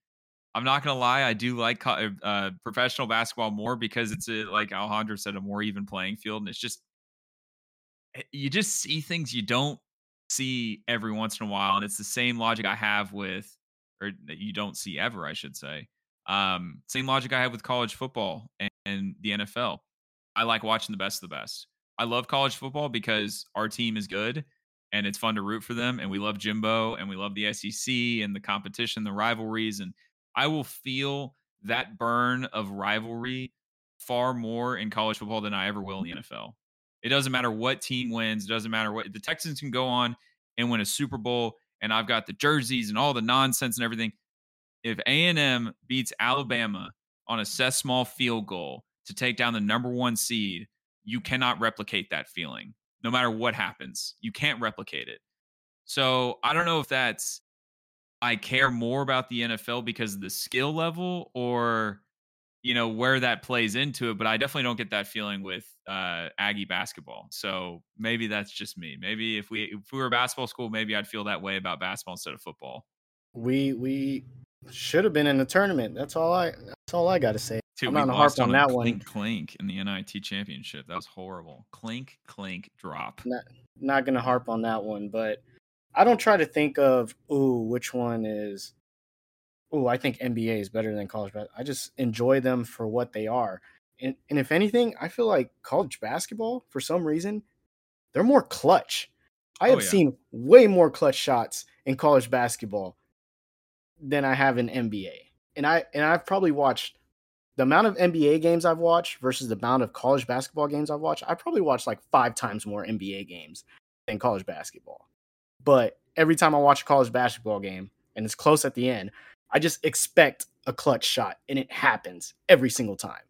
I'm not to lie. I do like uh, professional basketball more because it's a, like Alejandro said, a more even playing field. And it's just, eh, you just see things you don't see every once in a while, and it's the same logic I have with, or that you don't see ever, I should say. Um, same logic I have with college football and, and the NFL. I like watching the best of the best. I love college football because our team is good and it's fun to root for them. And we love Jimbo and we love the SEC and the competition, the rivalries. And I will feel that burn of rivalry far more in college football than I ever will in the NFL. It doesn't matter what team wins. It doesn't matter what the Texans can go on and win a Super Bowl. And I've got the jerseys and all the nonsense and everything. If A&M beats Alabama on a set Small field goal to take down the number one seed, you cannot replicate that feeling no matter what happens. You can't replicate it. So I don't know if that's I care more about the NFL because of the skill level or you know where that plays into it, but I definitely don't get that feeling with uh, Aggie basketball. So maybe that's just me. Maybe if we if we were a basketball school, maybe I'd feel that way about basketball instead of football. We we should have been in the tournament. That's all I. That's all I got to say. Dude, I'm not gonna harp on a that clink, one. Clink in the NIT championship. That was horrible. Clink, clink, drop. Not not gonna harp on that one, but I don't try to think of ooh which one is. Ooh, I think NBA is better than college basketball. I just enjoy them for what they are, and and if anything, I feel like college basketball for some reason they're more clutch. I Oh, have yeah. seen way more clutch shots in college basketball than I have in NBA, and I and I've probably watched the amount of NBA games I've watched versus the amount of college basketball games I've watched, I probably watched like five times more NBA games than college basketball. But every time I watch a college basketball game and it's close at the end, I just expect a clutch shot and it happens every single time.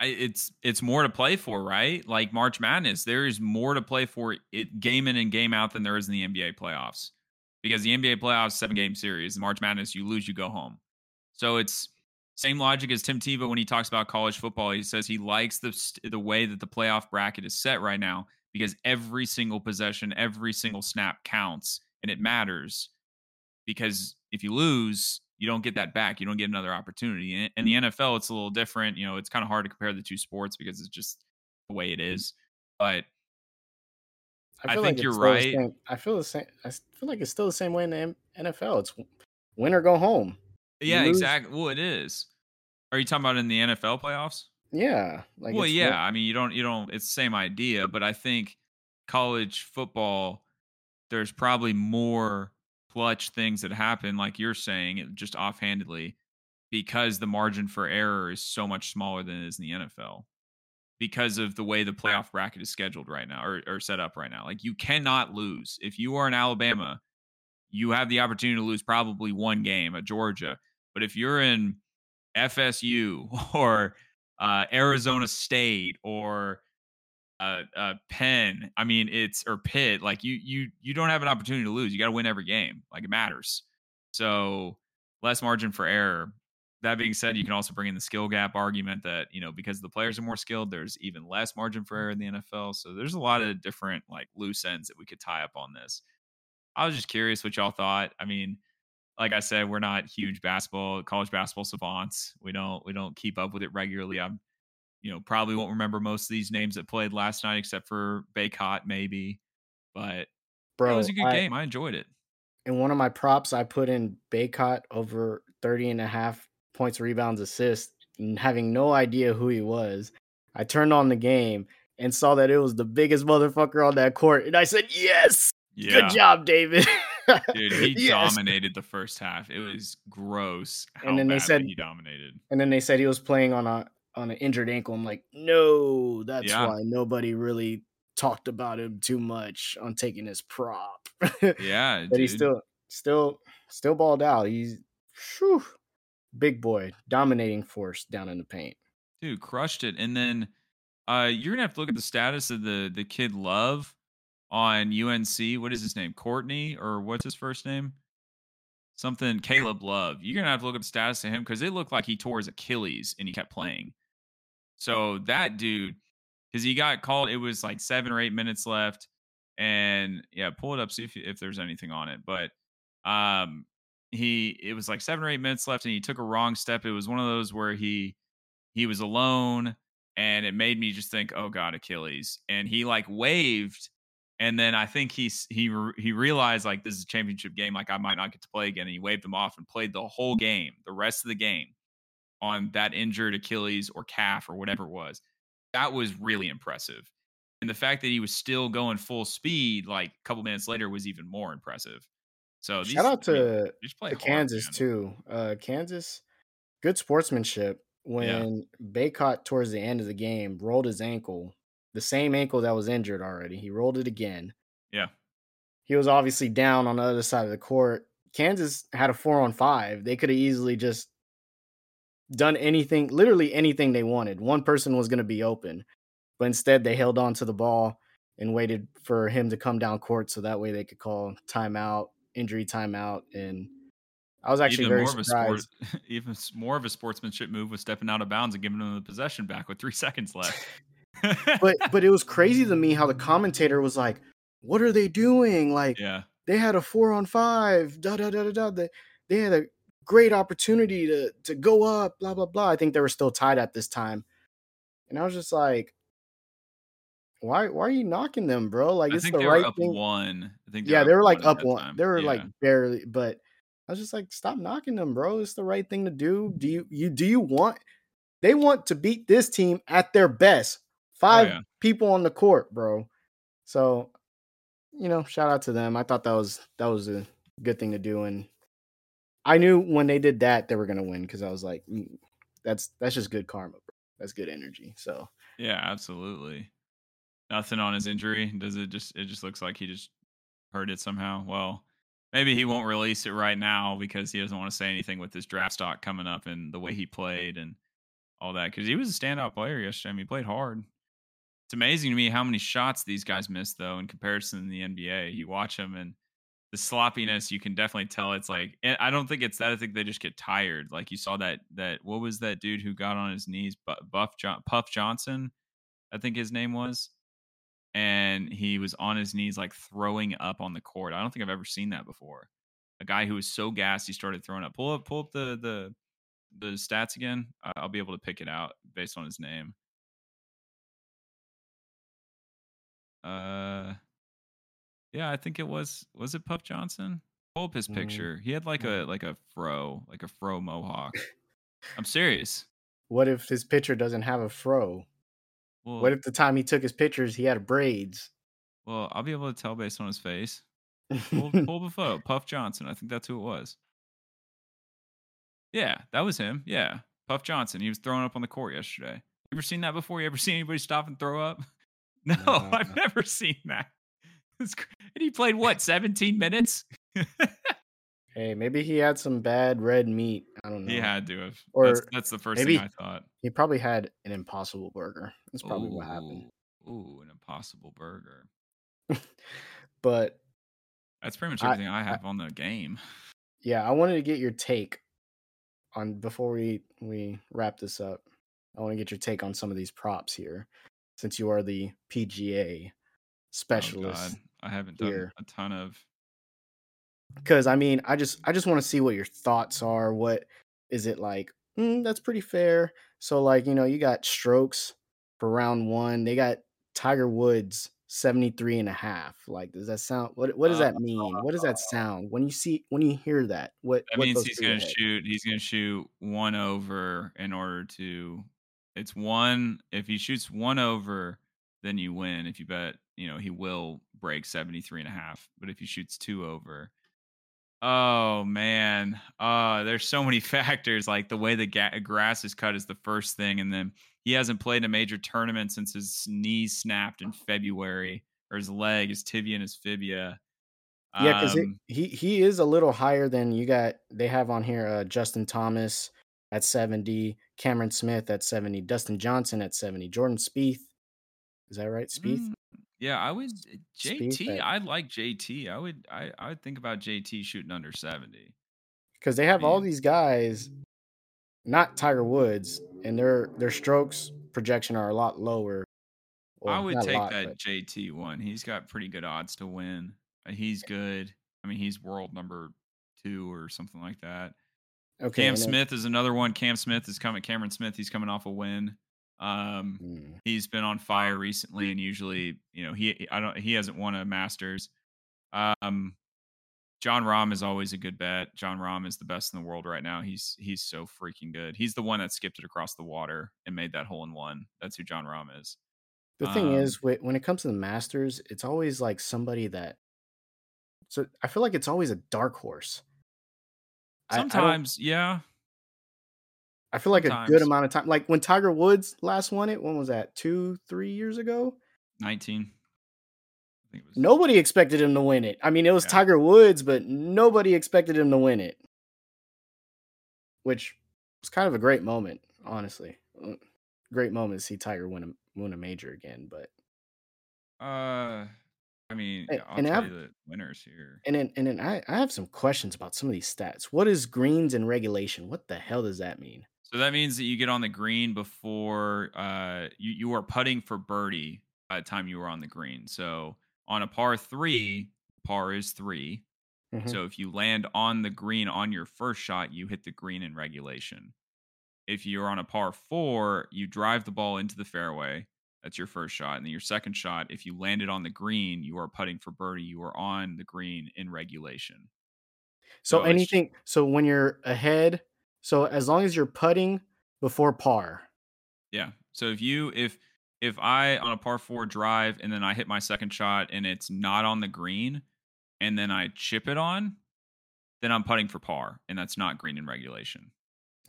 It's it's more to play for, right? Like March Madness, there is more to play for it game in and game out than there is in the NBA playoffs. Because the NBA playoffs seven game series, March Madness, you lose, you go home. So it's same logic as Tim Tebow when he talks about college football. He says he likes the the way that the playoff bracket is set right now because every single possession, every single snap counts and it matters. Because if you lose, you don't get that back. You don't get another opportunity. In, in the mm-hmm. NFL, it's a little different. You know, it's kind of hard to compare the two sports because it's just the way it mm-hmm. is. But I think it's you're right. I feel the same. I feel like it's still the same way in the M- NFL. It's win or go home. Yeah, exactly. Well, it is. Are you talking about in the NFL playoffs? Yeah, like well, yeah. I mean, you don't, you don't. It's the same idea, but I think college football, there's probably more clutch things that happen, like you're saying, just offhandedly, because the margin for error is so much smaller than it is in the NFL. Because of the way the playoff bracket is scheduled right now, or, or set up right now, like you cannot lose if you are in Alabama. You have the opportunity to lose probably one game at Georgia, but if you're in FSU or uh, Arizona State or uh, uh, Penn. I mean, it's or Pitt. Like you, you, you don't have an opportunity to lose. You got to win every game. Like it matters. So less margin for error. That being said, you can also bring in the skill gap argument that you know because the players are more skilled, there's even less margin for error in the NFL. So there's a lot of different like loose ends that we could tie up on this. I was just curious what y'all thought. I mean, like I said, we're not huge basketball, college basketball savants. We don't we don't keep up with it regularly. I'm, you know, probably won't remember most of these names that played last night except for Bacot maybe. But bro. it was a good I- game. I enjoyed it. in one of my props, I put in Bacot over 30 and a half points, rebounds, assists, and having no idea who he was. I turned on the game and saw that it was the biggest motherfucker on that court. And I said, Yes, Yeah. good job, David. Dude, he Yes. dominated the first half. It was gross how And then they said- he dominated. And then they said he was playing on a on an injured ankle. I'm like, no, that's Yeah. why nobody really talked about him too much on taking his prop. Yeah, but he still still still balled out. He's whew, big boy, dominating force down in the paint. dude crushed it and then uh you're gonna have to look at the status of the the kid love on unc what is his name? Courtney or what's his first name? Something caleb love. You're gonna have to look up the status of him because it looked like he tore his achilles and he kept playing. So that dude because he got called it was like seven or eight minutes left and yeah pull it up see if, if there's anything on it but um he it was like seven or eight minutes left and he took a wrong step. It was one of those where he he was alone and it made me just think, "Oh God, Achilles!" And he like waved, and then I think he he he realized like this is a championship game, like I might not get to play again, and he waved them off and played the whole game, the rest of the game, on that injured Achilles or calf or whatever it was. That was really impressive, and the fact that he was still going full speed, like a couple minutes later, was even more impressive. So these, Shout out to hard, Kansas man. too. Uh, Kansas, good sportsmanship. When Bacot towards the end of the game rolled his ankle, the same ankle that was injured already, he rolled it again. Yeah. He was obviously down on the other side of the court. Kansas had a four on five. They could have easily just done anything, literally anything they wanted. One person was going to be open, but instead they held on to the ball and waited for him to come down court so that way they could call timeout, injury timeout, and I was actually even very more of a sport, surprised. even more of a sportsmanship move was stepping out of bounds and giving them the possession back with three seconds left. But but it was crazy to me how the commentator was like, "What are they doing? Like yeah, they had a four on five, da da da da da. They, they had a great opportunity to to go up, blah blah blah. I think they were still tied at this time, and I was just like, why why are you knocking them, bro? Like I it's the right thing. one. I think Yeah, they were like up one. time. They were Yeah. like barely, but I was just like, stop knocking them, bro. It's the right thing to do. Do you you do you want? They want to beat this team at their best. Five Oh, yeah. people on the court, bro. So, you know, shout out to them. I thought that was that was a good thing to do, and I knew when they did that they were gonna win because I was like, "Mm, that's that's just good karma. Bro. That's good energy. So yeah, absolutely. Nothing on his injury. Does it just? It just looks like he just hurt it somehow. Well, maybe he won't release it right now because he doesn't want to say anything with his draft stock coming up and the way he played and all that. Because he was a standout player yesterday. I mean, he played hard. It's amazing to me how many shots these guys missed though in comparison to the NBA. You watch them and the sloppiness you can definitely tell it's like and I don't think it's that I think they just get tired. Like you saw that that what was that dude who got on his knees Bu- Buff John, Puff Johnson I think his name was and he was on his knees like throwing up on the court. I don't think I've ever seen that before. A guy who was so gassed he started throwing up. Pull up pull up the the the stats again. I'll be able to pick it out based on his name. Uh, yeah, I think it was. Was it Puff Johnson? Pull up his Mm. picture. He had like a like a fro, like a fro mohawk. I'm serious. what if his picture doesn't have a fro? Well, What if the time he took his pictures he had braids? well, I'll be able to tell based on his face. Pull, pull up a photo. Puff Johnson. I think that's who it was. Yeah, that was him. Yeah, Puff Johnson. He was throwing up on the court yesterday. You ever seen that before? You ever seen anybody stop and throw up? No, No. I've uh. never seen that. And he played what, 17 minutes? Hey, maybe he had some bad red meat. I don't know. He had to have. Or that's, that's the first thing I thought. He probably had an impossible burger. That's probably what happened. Ooh, Ooh, an impossible burger. But That's pretty much everything I, have on the game. yeah, I wanted to get your take on before we we wrap this up. I want to get your take on some of these props here, since you are the PGA Oh, specialist. God. I haven't done here. a ton of. Because I mean, I just I just want to see what your thoughts are. What is it like? Mm, that's pretty fair. So like you know, you got strokes for round one. They got Tiger Woods 73 and a half. Like, does that sound? What what does that mean? What does that sound when you see when you hear that? What That what means he's going to head? shoot. He's going to shoot one over in order to. It's one. If he shoots one over, then you win. If you bet, you know, he will break 73 and a half. But if he shoots two over, oh man, uh, there's so many factors. Like the way the ga- grass is cut is the first thing, and then he hasn't played a major tournament since his knee snapped in February, or his leg, his tibia and his fibia. Yeah, because Um, he he is a little higher than you got. They have on here uh, Justin Thomas at 70, Cameron Smith at 70, Dustin Johnson at 70, Jordan Spieth. Is that right? Spieth? Mm, yeah, I would JT. at- I like JT. I would I I would think about JT shooting under seventy. Because they have all these guys, not Tiger Woods, and their their strokes projection are a lot lower. I would take lot, that but- JT one. He's got pretty good odds to win. Uh, He's good. I mean, he's world number two or something like that. Okay, Cam Smith is another one. Cam Smith is coming. Cameron Smith. He's coming off a win. Um, Mm. he's been on fire recently, and usually, you know, he I don't he hasn't won a Masters. Um, Jon Rahm is always a good bet. Jon Rahm is the best in the world right now. He's he's so freaking good. He's the one that skipped it across the water and made that hole in one. That's who Jon Rahm is. The thing Um, is, when it comes to the Masters, it's always like somebody that. So I feel like it's always a dark horse. I- I Sometimes, yeah. I feel like a good amount of time. Like when Tiger Woods last won it, when was that? Two, three years ago? 19. I think it was Nobody expected him to win it. I mean, it was Yeah. Tiger Woods, but nobody expected him to win it. Which was kind of a great moment, honestly. Great moment to see Tiger win a win a major again. But Uh, I mean, And- I'll and tell I've- you the winners here. and then and then I, I have some questions about some of these stats. What is greens in regulation? What the hell does that mean? So that means that you get on the green before uh you you are putting for birdie by the time you were on the green. So on a par three, par is 3 Mhm. So if you land on the green on your first shot, you hit the green in regulation. If you're on a par four, you drive the ball into the fairway. That's your first shot. And then your second shot, if you landed on the green, you are putting for birdie. You are on the green in regulation. So So anything. So when you're ahead, so as long as you're putting before par, Yeah. So if you if if I on a par four drive and then I hit my second shot and it's not on the green and then I chip it on, then I'm putting for par and that's not green in regulation.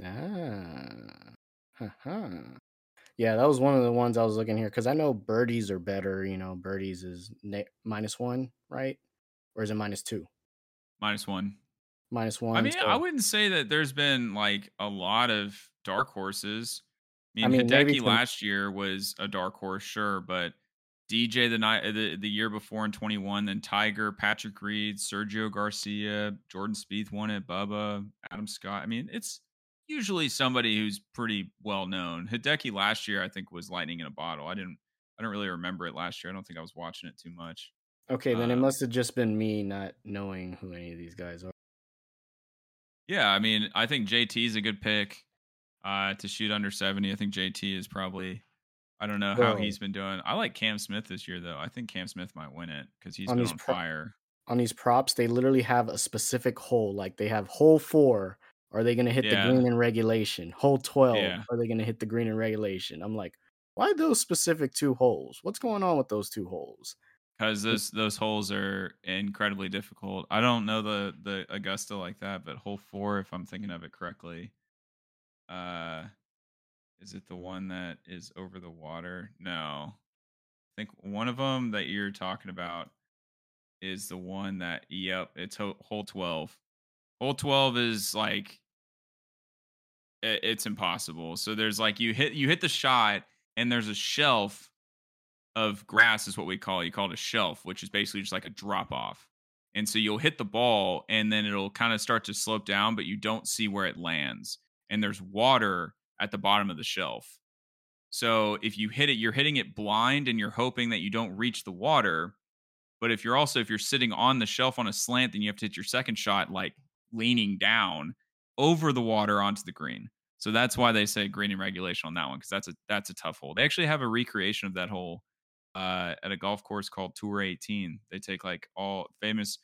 Ah, huh yeah, that was one of the ones I was looking here because I know birdies are better. You know, birdies is ne- minus one, right? Or is it minus two? Minus one. Minus one. I mean, I wouldn't say that there's been like a lot of dark horses. I I mean, mean, maybe Hideki last year was a dark horse, sure, but DJ the night the, the year before in 21, then Tiger, Patrick Reed, Sergio Garcia, Jordan Spieth won it, Bubba, Adam Scott. I mean, it's usually somebody who's pretty well known. Hideki last year, I think, was lightning in a bottle. I didn't I don't really remember it last year. I don't think I was watching it too much. okay, then it uh, must have just been me not knowing who any of these guys are. Yeah, I mean, I think JT is a good pick uh, to shoot under 70. I think JT is probably, I don't know how he's been doing. I like Cam Smith this year, though. I think Cam Smith might win it because he's On been on pro- fire. On these props, they literally have a specific hole. Like they have hole four. Are they going to hit Yeah. the green in regulation? Hole twelve. Yeah. Are they going to hit the green in regulation? I'm like, why those specific two holes? What's going on with those two holes? Because those those holes are incredibly difficult. I don't know the the Augusta like that, but hole four, if I'm thinking of it correctly, uh, is it the one that is over the water? No, I think one of them that you're talking about is the one that yep, it's ho- hole twelve. Hole twelve is like it's impossible. So there's like you hit you hit the shot, and there's a shelf of grass is what we call it. You call it a shelf, which is basically just like a drop off. And so you'll hit the ball and then it'll kind of start to slope down, but you don't see where it lands. And there's water at the bottom of the shelf. So if you hit it, you're hitting it blind and you're hoping that you don't reach the water. But if you're also if you're sitting on the shelf on a slant, then you have to hit your second shot like leaning down over the water onto the green. So that's why they say green in regulation on that one because that's a that's a tough hole. They actually have a recreation of that hole uh, at a golf course called Tour 18. They take like all famous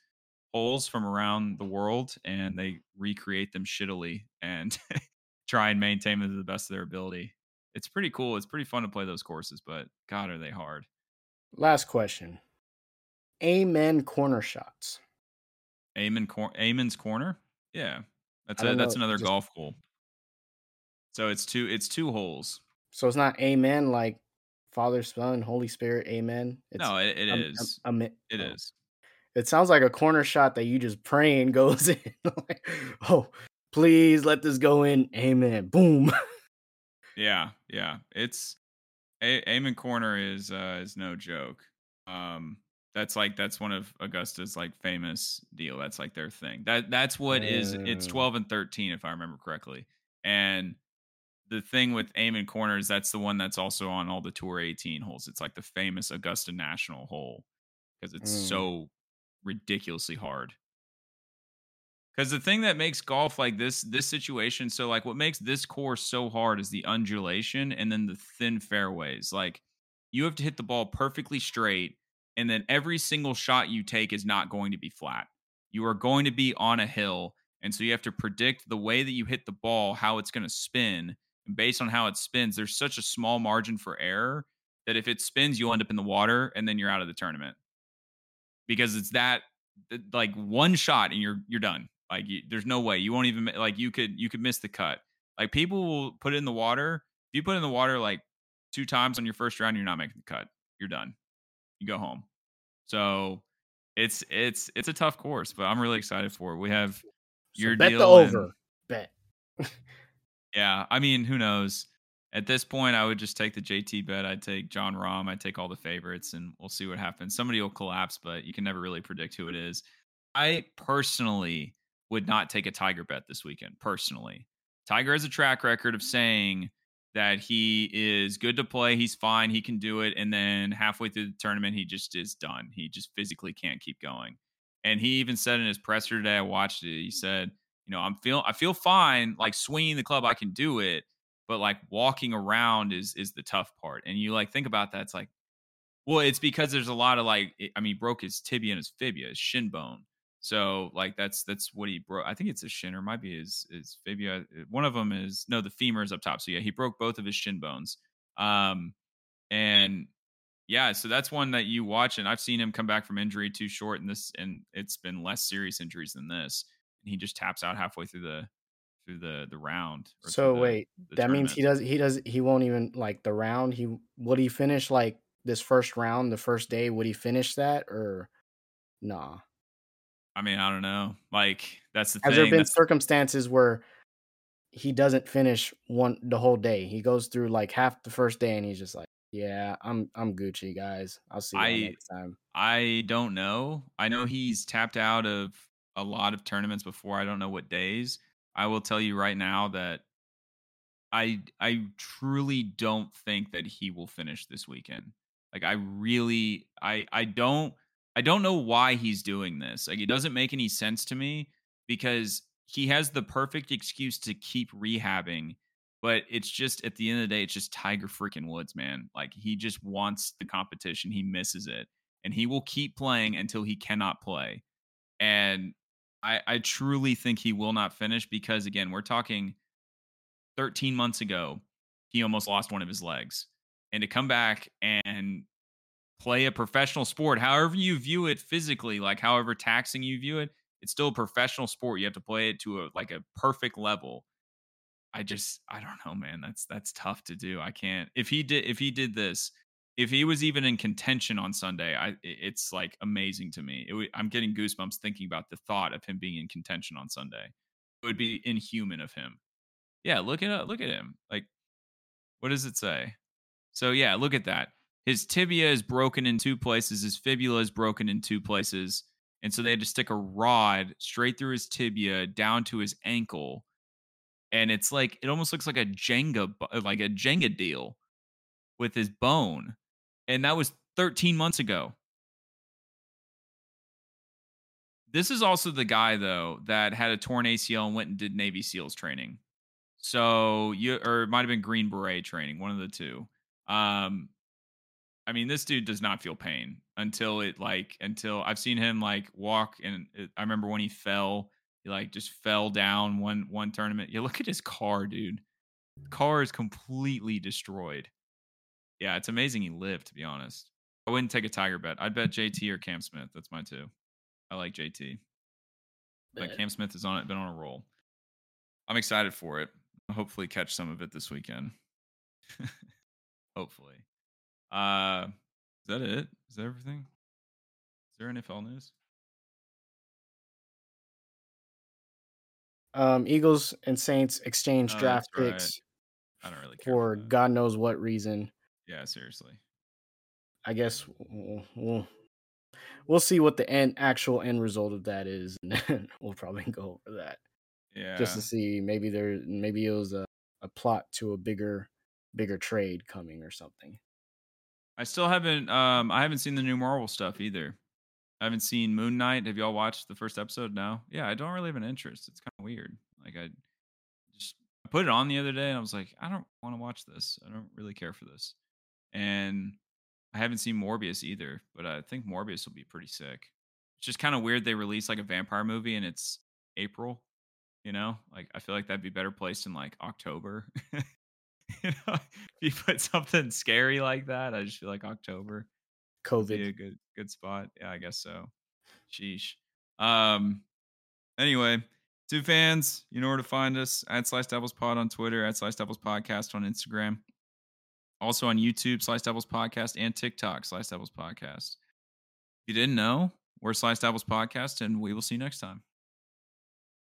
holes from around the world and they recreate them shittily and try and maintain them to the best of their ability. It's pretty cool. It's pretty fun to play those courses, but God, are they hard. Last question. Amen corner shots. Amen cor- Amen's corner. Yeah, that's a that's know, another just- golf hole. So it's two it's two holes. So it's not amen like Father, Son, Holy Spirit, amen. It's no, it, it am- is. It oh. is. It sounds like a corner shot that you just pray and goes in. Like, oh, please let this go in. Amen. Boom. Yeah, yeah. It's a- Amen Corner is uh is no joke. Um that's like that's one of Augusta's like famous deal. That's like their thing. That that's what is it's Oh. 12 and 13 if I remember correctly. And the thing with Amen Corner is that's the one that's also on all the Tour 18 holes. It's like the famous Augusta National hole because it's Mm. so ridiculously hard. Because the thing that makes golf like this, this situation, so like what makes this course so hard is the undulation and then the thin fairways. Like you have to hit the ball perfectly straight, and then every single shot you take is not going to be flat. You are going to be on a hill. And so you have to predict the way that you hit the ball, how it's going to spin. Based on how it spins, there's such a small margin for error that if it spins, you'll end up in the water and then you're out of the tournament because it's that like one shot and you're you're done. Like you, there's no way you won't even like you could you could miss the cut. Like people will put it in the water. If you put it in the water like two times on your first round, you're not making the cut. You're done. You go home. So it's it's it's a tough course, but I'm really excited for it. We have So your bet deal the and- over. Bet. yeah, I mean, who knows? At this point, I would just take the JT bet. I'd take Jon Rahm. I'd take all the favorites, and we'll see what happens. Somebody will collapse, but you can never really predict who it is. I personally would not take a Tiger bet this weekend. Personally, Tiger has a track record of saying that he is good to play. He's fine. He can do it. And then halfway through the tournament, he just is done. He just physically can't keep going. And he even said in his presser today, I watched it. He said, you know, I'm feel I feel fine, like swinging the club, I can do it, but like walking around is is the tough part. And you like think about that, it's like, well, it's because there's a lot of like, I mean, broke his tibia and his fibia, his shin bone. So like that's that's what he broke. I think it's his shin or it might be his his fibia. One of them is no, the femur is up top. So yeah, he broke both of his shin bones. Um, and yeah, so that's one that you watch, and I've seen him come back from injury too short, and this, and it's been less serious injuries than this. And he just taps out halfway through the through the the round. or So the- wait, the that means he does he does he won't even like the round. He would he finish like this first round, the first day? Would he finish that or nah? I mean, I don't know. Like that's the Has thing. there been that's- circumstances where he doesn't finish one the whole day? He goes through like half the first day and he's just like, "Yeah, I'm I'm Gucci, guys. I'll see you I- next time." I don't know. I know he's tapped out of a lot of tournaments before. I don't know what days. I will tell you right now that I I truly don't think that he will finish this weekend. Like I really I I don't I don't know why he's doing this. Like it doesn't make any sense to me because he has the perfect excuse to keep rehabbing, but it's just at the end of the day it's just Tiger freaking Woods, man. Like he just wants the competition. He misses it and he will keep playing until he cannot play. And I, I truly think he will not finish because again, we're talking 13 months ago, he almost lost one of his legs. And to come back and play a professional sport, however you view it physically, like however taxing you view it, it's still a professional sport. You have to play it to a like a perfect level. I just I don't know, man. That's that's tough to do. I can't. If he did if he did this, if he was even in contention on Sunday, I it's like amazing to me. It I'm getting goosebumps thinking about the thought of him being in contention on Sunday. It would be inhuman of him. Yeah, look at look at him. Like, what does it say? So yeah, look at that. His tibia is broken in two places. His fibula is broken in two places, and so they had to stick a rod straight through his tibia down to his ankle, and it's like it almost looks like a Jenga, like a Jenga deal with his bone, and that was 13 months ago. This is also the guy though that had a torn ACL and went and did Navy SEALs training. So you or it might have been Green Beret training, one of the two. Um I mean, this dude does not feel pain until it like until I've seen him like walk and it, I remember when he fell, he like just fell down one one tournament. You look at his car, dude. Car is completely destroyed. Yeah, it's amazing he lived, to be honest. I wouldn't take a tiger bet. I'd bet JT or Cam Smith. That's my two. I like JT. But. Cam Smith is on it, been on a roll. I'm excited for it. I'll hopefully catch some of it this weekend. hopefully. Uh is that it? Is that everything? Is there NFL news? Um, Eagles and Saints exchange Oh, draft right. picks I don't really care. for. God knows what reason. Yeah, seriously. I guess we'll, we'll we'll see what the end actual end result of that is, and then we'll probably go over that Yeah. just to see maybe there maybe it was a, a plot to a bigger bigger trade coming or something. I still haven't um I haven't seen the new Marvel stuff either. I haven't seen Moon Knight. Have y'all watched the first episode? No. Yeah, I don't really have an interest. It's kind of weird. Like I just I put it on the other day and I was like, I don't want to watch this. I don't really care for this. And I haven't seen Morbius either, but I think Morbius will be pretty sick. It's just kind of weird they release like a vampire movie and it's April. You know, like I feel like that'd be better placed in like October. you know, if you put something scary like that, I just feel like October would be a COVID. good good spot. Yeah, I guess so. Sheesh. Um. Anyway, two fans, you know where to find us at Slice Devils Pod on Twitter, at Slice Devils Podcast on Instagram, also on YouTube, Slice Devils Podcast, and TikTok, Slice Devils Podcast. If you didn't know, we're Slice Devils Podcast, and we will see you next time.